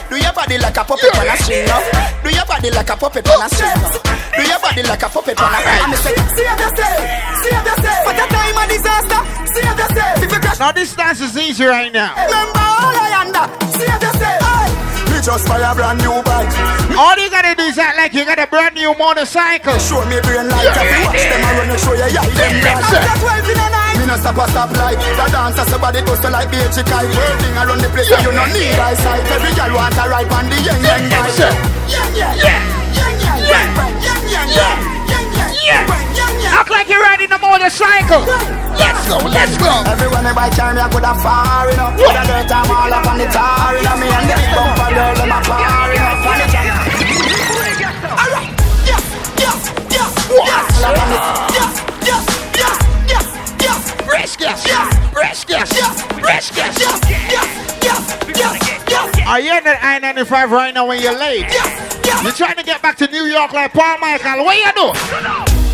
Do your body like a puppet on a string. no? Do your body like a puppet on a string. no? Do your body like a puppet on a string. And Save yourself, save yourself. What a time of disaster. Save yourself. If you crash, Now this dance is easy right now. remember all I under. Save yourself. Aye. Me just buy a brand new bike. All you gotta do is act like you got a brand new motorcycle. Show me brain like if you watch them I run and show you yeah them right. After 12 in the night, me no stop a stop light. The dancer somebody goes to like beach kite. Working around the place, you no need eyesight. Every girl want a ride on the young young bike. Sure. Yeah, yeah, Yeah. yeah, yeah, yeah, yeah, yeah, yeah, Yeah. yeah, yeah. Act like you're riding a motorcycle. Let's go. Let's go. Everyone I carry me, I could have far enough. With a dirt time all up on the tar, you know me and the big bumper girl, them a far enough on the jar. Alright, yes, yes, yes, yes, like on it. yes, yes, yes, yes, yes, Fresh gas. Yes. Fresh gas. yes, Fresh gas. yes, yes, yes, yes, yes, Are you in that I-95 right now when you're late? yes, yes. You're trying to get back to New York like Paul Michael. What you do?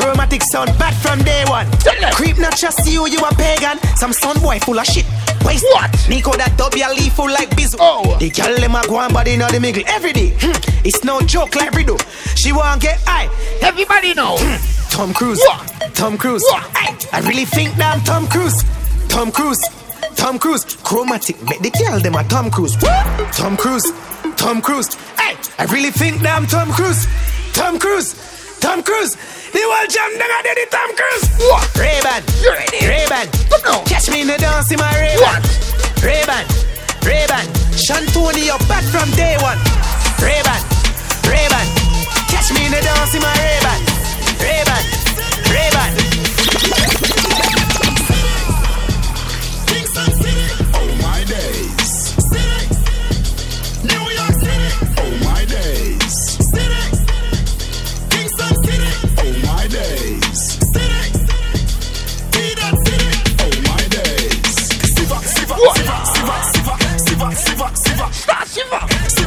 Chromatic sound bad from day one. Creep not just you, you a pagan. Some son boy full of shit. Waste What? Nico that W leaf full like Bizu. Oh. The girl them a go on body in the middle every day. Hmm. It's no joke like Rido. She want get high. Everybody know. Tom Cruise. What? Tom Cruise. What? Aye, I really think that I'm Tom Cruise. Tom Cruise. Tom Cruise. Chromatic. Make the girl them a Tom Cruise. What? Tom Cruise. Tom Cruise. Hey, I really think that I'm Tom Cruise. Tom Cruise. Tom Cruise. The whole jam I did it, Tom Cruise. What? Ray-Ban. You ready? Ray-Ban. No. Catch me in the dance in my Ray-Ban. Ray-Ban. Ray-Ban. Shantoni, you're back from day one. Ray-Ban. Ray-Ban. Catch me in the dance in my Ray-Ban. Ray-Ban, Ray-Ban.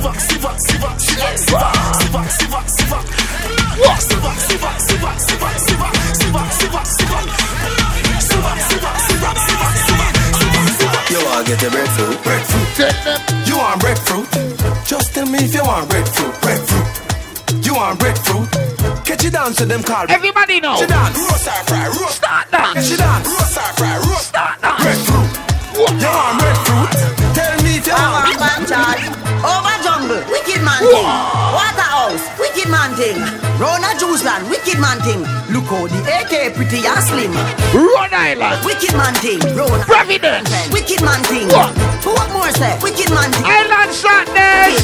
You want get the breadfruit? Breadfruit. You want breadfruit? Just tell me if you want breadfruit. Breadfruit. You want breadfruit? Catch it down to them call. Everybody know. Catch it down. Roast or fry. Roast. Start down. Catch it down. Roast or fry. Roast. Start down. Breadfruit. You want breadfruit? Tell me if you want. Over man charge, over man thing. Waterhouse, wicked man thing. Rona Juice Land, wicked man thing. Look how the AK pretty and slim. Rhode Island, wicked man thing. Rona Providence, wicked man thing. What? What more say? Wicked man thing. Island Sadness.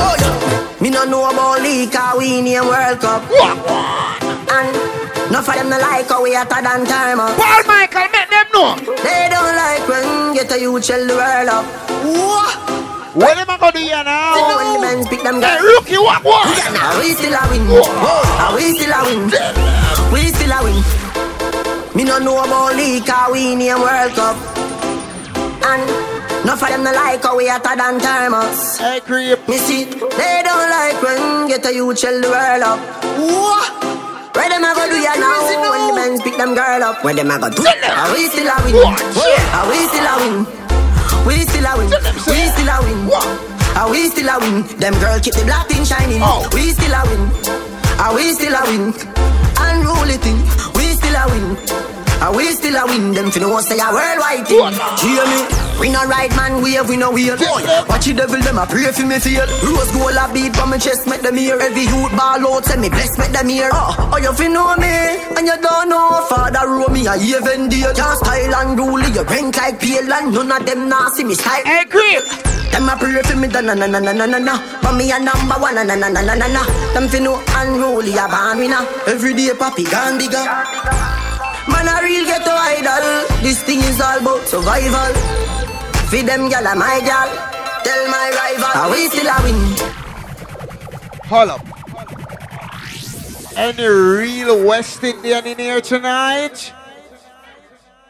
Hold up. Me no know about league, cause we name World Cup. And no for them no like how we hotter than time up. Paul Michael, make them know. They don't like when get a youth shell the world up. What? What am I gonna do here now? You know when the men pick them Hey, guys. rookie, what, what? Yeah, now we still a win. Whoa, we still a win. We still a win. Me no know about league, cause we name World Cup. And no for them no like how we hotter than thermos. Hey, creep. Me see, they don't like when get a youth shell the world up. What? Where them a go do ya now? When the men pick them girl up, where them a go do? Are we still a win? Are we still a win? We still a win. We still a ah, win. Are we still a win? Them girl keep the black thing shining. We still a win. Are we still a win? Unruly thing. We still a win. Are we still a win? Them finna say a worldwide thing. Hear me? We no right man wave, we no wheel. Watch the devil, them a pray for me feel. Rose gold a beat from my chest, make them hear. Every youth ball out, send me bless, make them hear. Oh, oh you fi know me, and you don't know. Father row me a even deal. Can't style and rule, you rank like pale, and none of them nah see me style. Hey, creep. Them a pray for me, da na na na na na na na. But me a number one, na na na na na na na. Them fi know unruly a born winner. Every day papi gone bigger. Man a real ghetto idol. This thing is all about survival. Feed them gal a my gal. Tell my rival, are we still a win? Hold up. Any real West Indian in here tonight?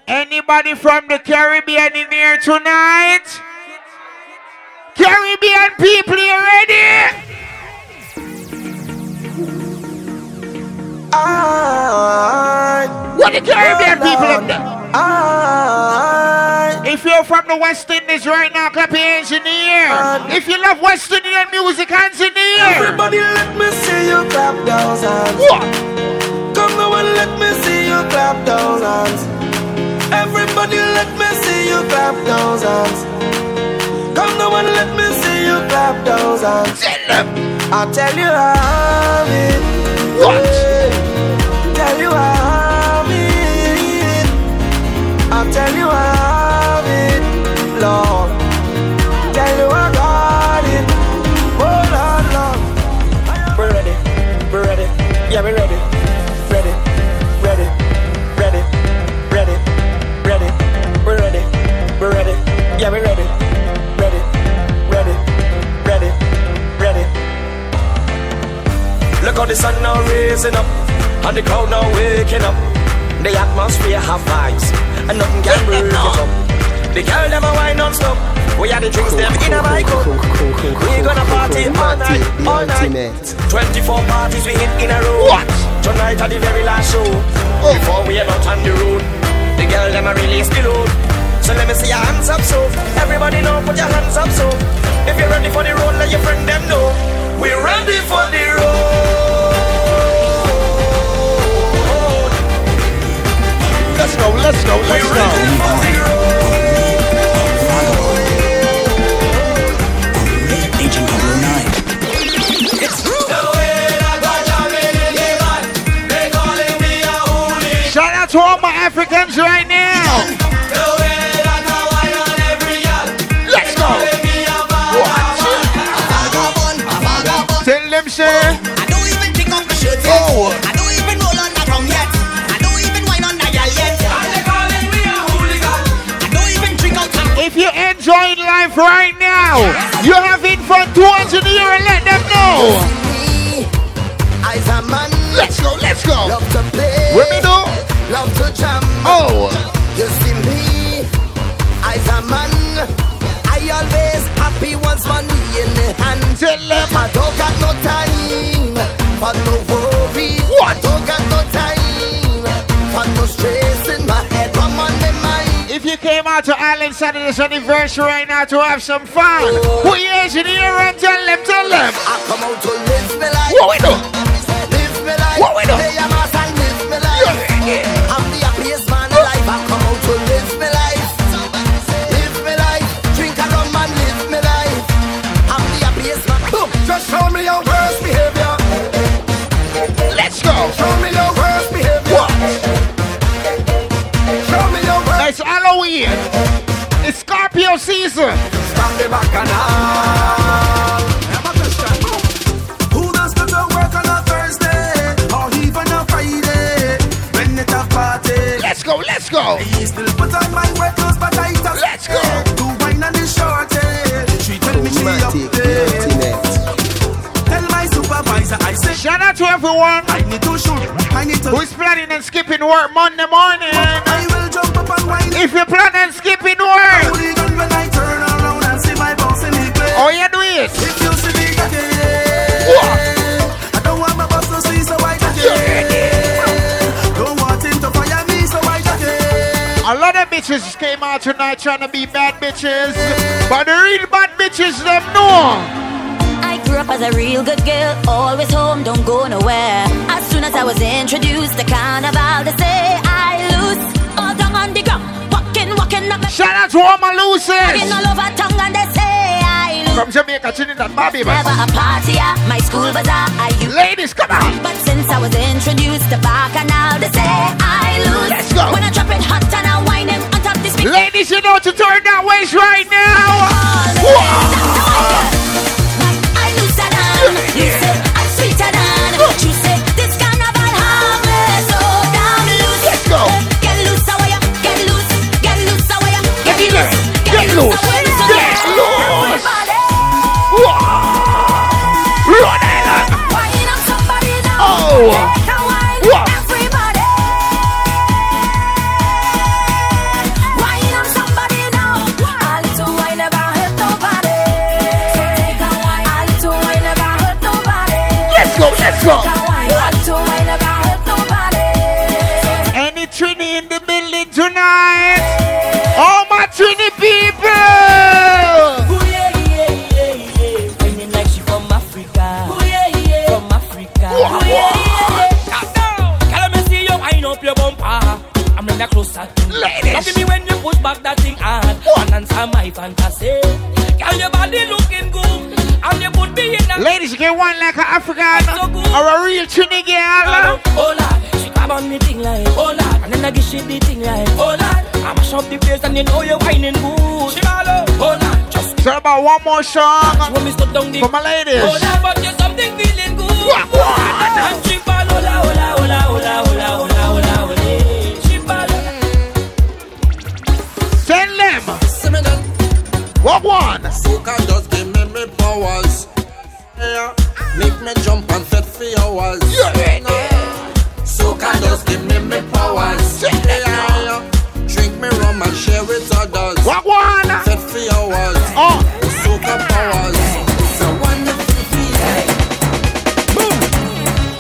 Anybody from the Caribbean in here tonight? Caribbean people, you ready? What the Caribbean people up there? If you're from the West Indies right now, clap your hands in the air. If you love West Indian music, hands in the air. Everybody let me see you clap those hands. What? Come now and let me see you clap those hands. Everybody let me see you clap those hands. Come now and let me see you clap those hands. I'll tell you how it. What? Tell you how it. I'll tell you how it, Lord. Tell you I got it. Oh Lord, Lord. We're ready. We're ready. Yeah, we're ready. Ready. Ready. Ready. Ready. Ready. We're ready. We're ready. Yeah, we're ready. Ready. Ready. Ready. Ready. Look how the sun now raising up, and the crowd now waking up. The atmosphere have vibes, and nothing can break it up. The girl them a wine non-stop. We are the drinks them in a my cup. We gonna party all night, all night. 24 parties we hit in a row. What? Tonight at the very last show. Oh. Before we head out on the road, the girl them a release the load. So let me see your hands up, so everybody know, put your hands up, so if you're ready for the road, let your friend them know. We're ready for the road. Let's go, let's go, let's go. Africans right now. Let's go. What? Tell them. I don't even shirt. Oh. If you enjoy life right now, you have having fun. Two hands in the and let them know. Let's go, let's go. Do? Love to jam. Oh. You see me. I's a man. I always happy once money in the hand. Tell them. I don't got no time for no worry. What? I don't got no time for no stress in my head. Come on, my mind. If you came out to Island Saturday's anniversary right now to have some fun, put your hands in the air and tell them, tell them. I come out to live my life. What we do? Scorpio season. Stand the back and all. I'm a question. Who does go to work on a Thursday or even a Friday when it's a party? Let's go, let's go. He still put on my wet clothes, but I just Let's go. Do wine and the shorty. She tell me she up there. Tell my supervisor I say Shout out to everyone I need to shoot. I need to. who's planning on skipping work Monday morning. Bitches came out tonight trying to be bad bitches, but the real bad bitches them know. I grew up as a real good girl, always home, don't go nowhere. As soon as I was introduced to carnival, they say I lose all down on the ground, walking, walking up. Shout out to all my losers all over tongue and they say from Jamaica, Trinidad, Bobby. Never a party at my school bazaar. I used Ladies, come on. But since I was introduced to Bacchanal, they say I lose. Let's go. When I drop it hot Ladies, you know to turn that waist right now. African or a real Trini oh, oh, on me thing like oh lad, and then I give she the thing like oh lad. I mash up the place and you know you're whining good. Oh lad, just. So about one more song for my ladies. Oh lad, but you something feeling good. Wah, wah. And she follow la, oh la, oh la, oh la, oh la, oh la, oh la, oh la. She follow. Send them. Seminal. Walk one. Focus just give me me powers. Yeah. Make me jump and fit for hours. Yeah. Soca just give me me powers. Yeah. Drink me rum and share with others. What one? Fit for hours. Oh. Soca powers. It's a wonderful feeling.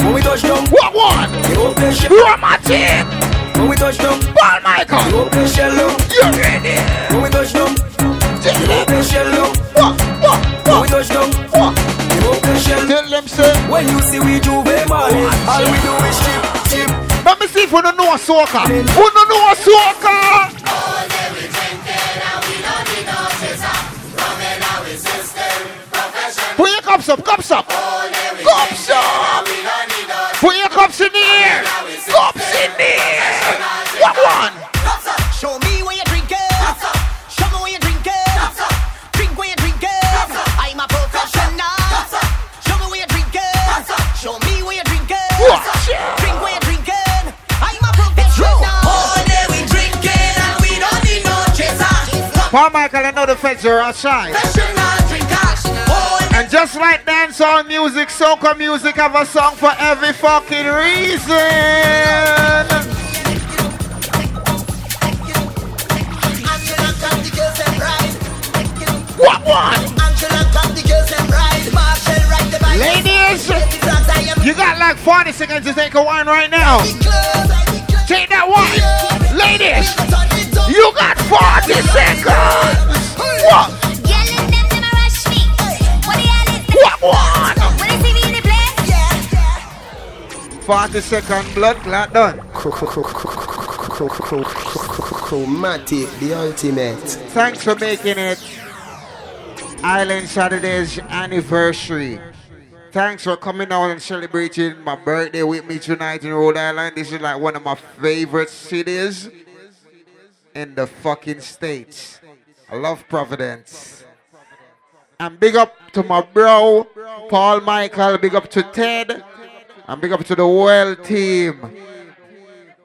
When we touch down, What one? you open shell. Romantic. When we touch down, Paul you Michael. open shell. You ready? When we touch down, Tell you them. open shell. What? What? When we touch down, What? you open shell. Tell them, say. When you see we do Juve money, oh, all we do is chip, chip. Let me see if we don't know a soca. We don't know a soca. Put your cups up, cups up. Cups up. Put your cups in the air. Cups in the air. What one? I know the feds are outside. And just like dancehall music, soca music have a song for every fucking reason. What one? Ladies, you got like 40 seconds to take a wine right now. Take that wine. Ladies, you got 40 seconds. What? What one? 40 second blood clot done. Chromatic, the ultimate. Thanks for making it Island Saturday's anniversary. Thanks for coming out and celebrating my birthday with me tonight in Rhode Island. This is like one of my favorite cities in the fucking States. I love Providence. And big up to my bro, Paul Michael. Big up to Ted. And big up to the world team.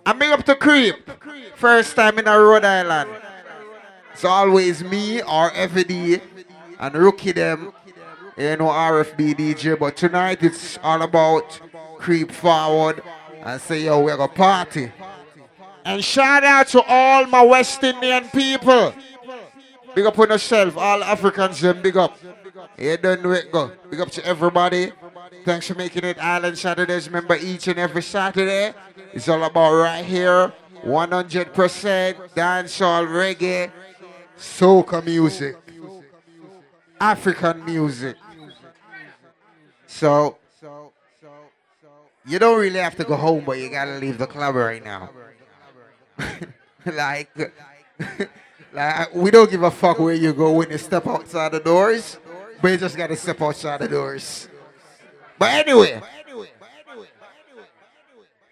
And big up to Creep. First time in a Rhode Island. It's always me or and rookie them, you know, RFB DJ. But tonight it's all about creep forward and say, yo, we're gonna party. And shout out to all my West Indian people. Big up on yourself, all Africans, them big up. You don't know it, go. Big up to everybody. Thanks for making it Island Saturdays. Remember, each and every Saturday, it's all about right here. 100% dancehall, reggae, soca music. African music. So, you don't really have to go home, but you gotta leave the club right now. like, like, we don't give a fuck where you go when you step outside the doors, but you just gotta step outside the doors. But anyway,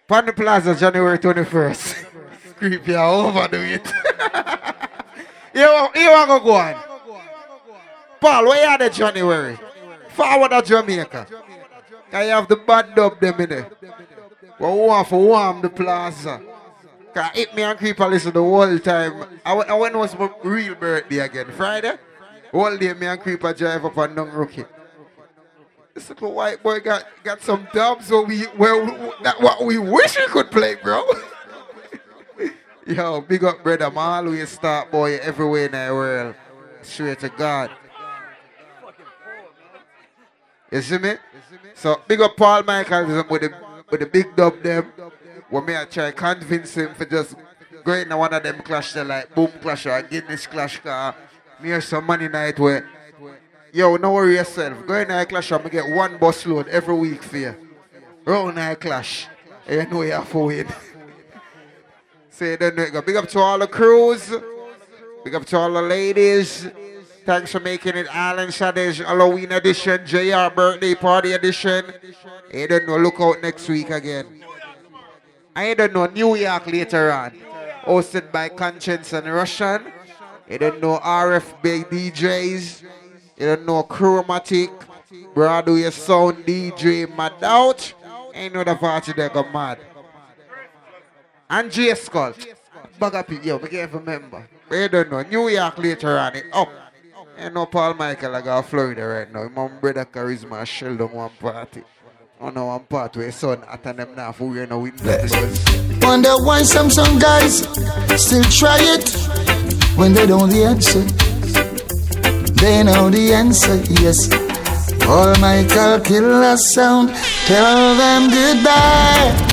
Panda Plaza, January 21st. Creepy, I overdo it. you, you want to go on? Paul, where at in January? Forward of Jamaica. I have the bad dub them in there? We want for warm the plaza. Cause hit me and creep a listen the whole time. I, I when was my real birthday again? Friday? All day me and creeper drive up and down rookie. This little white boy got, got some dubs so we well that what we wish we could play, bro. Yo, big up brother, I'm always start boy everywhere in the world. Straight to God. You see me? So big up Paul Michael with the with the big dub them. When me I try convince him for just going in one of them clash like boom clash or Guinness clash car. Me have some money night where yo no worry yourself. Going in a clash I'm going to get one bus load every week for you. Round a clash. You know you have to win. Say then go big up to all the crews. Big up to all the ladies. Thanks for making it Island Saturdays Halloween edition, JR birthday party edition. You don't know, look out next week again. I don't know, New York later on. Hosted by Conscience and Russian. You don't know RFB DJs. You don't know Chromatic. Broadway Sound DJ Mad Out. Ain't no the party that go mad. And J Skull. Bug up it, yo, we can't remember. You don't know, New York later on, it up. You know Paul Michael I got Florida right now. My brother Charisma shell down one party. Oh, one part where his son attend them now for we know we Wonder why some some guys still try it when they don't the answer. They know the answer, yes. Paul Michael killer sound, tell them goodbye.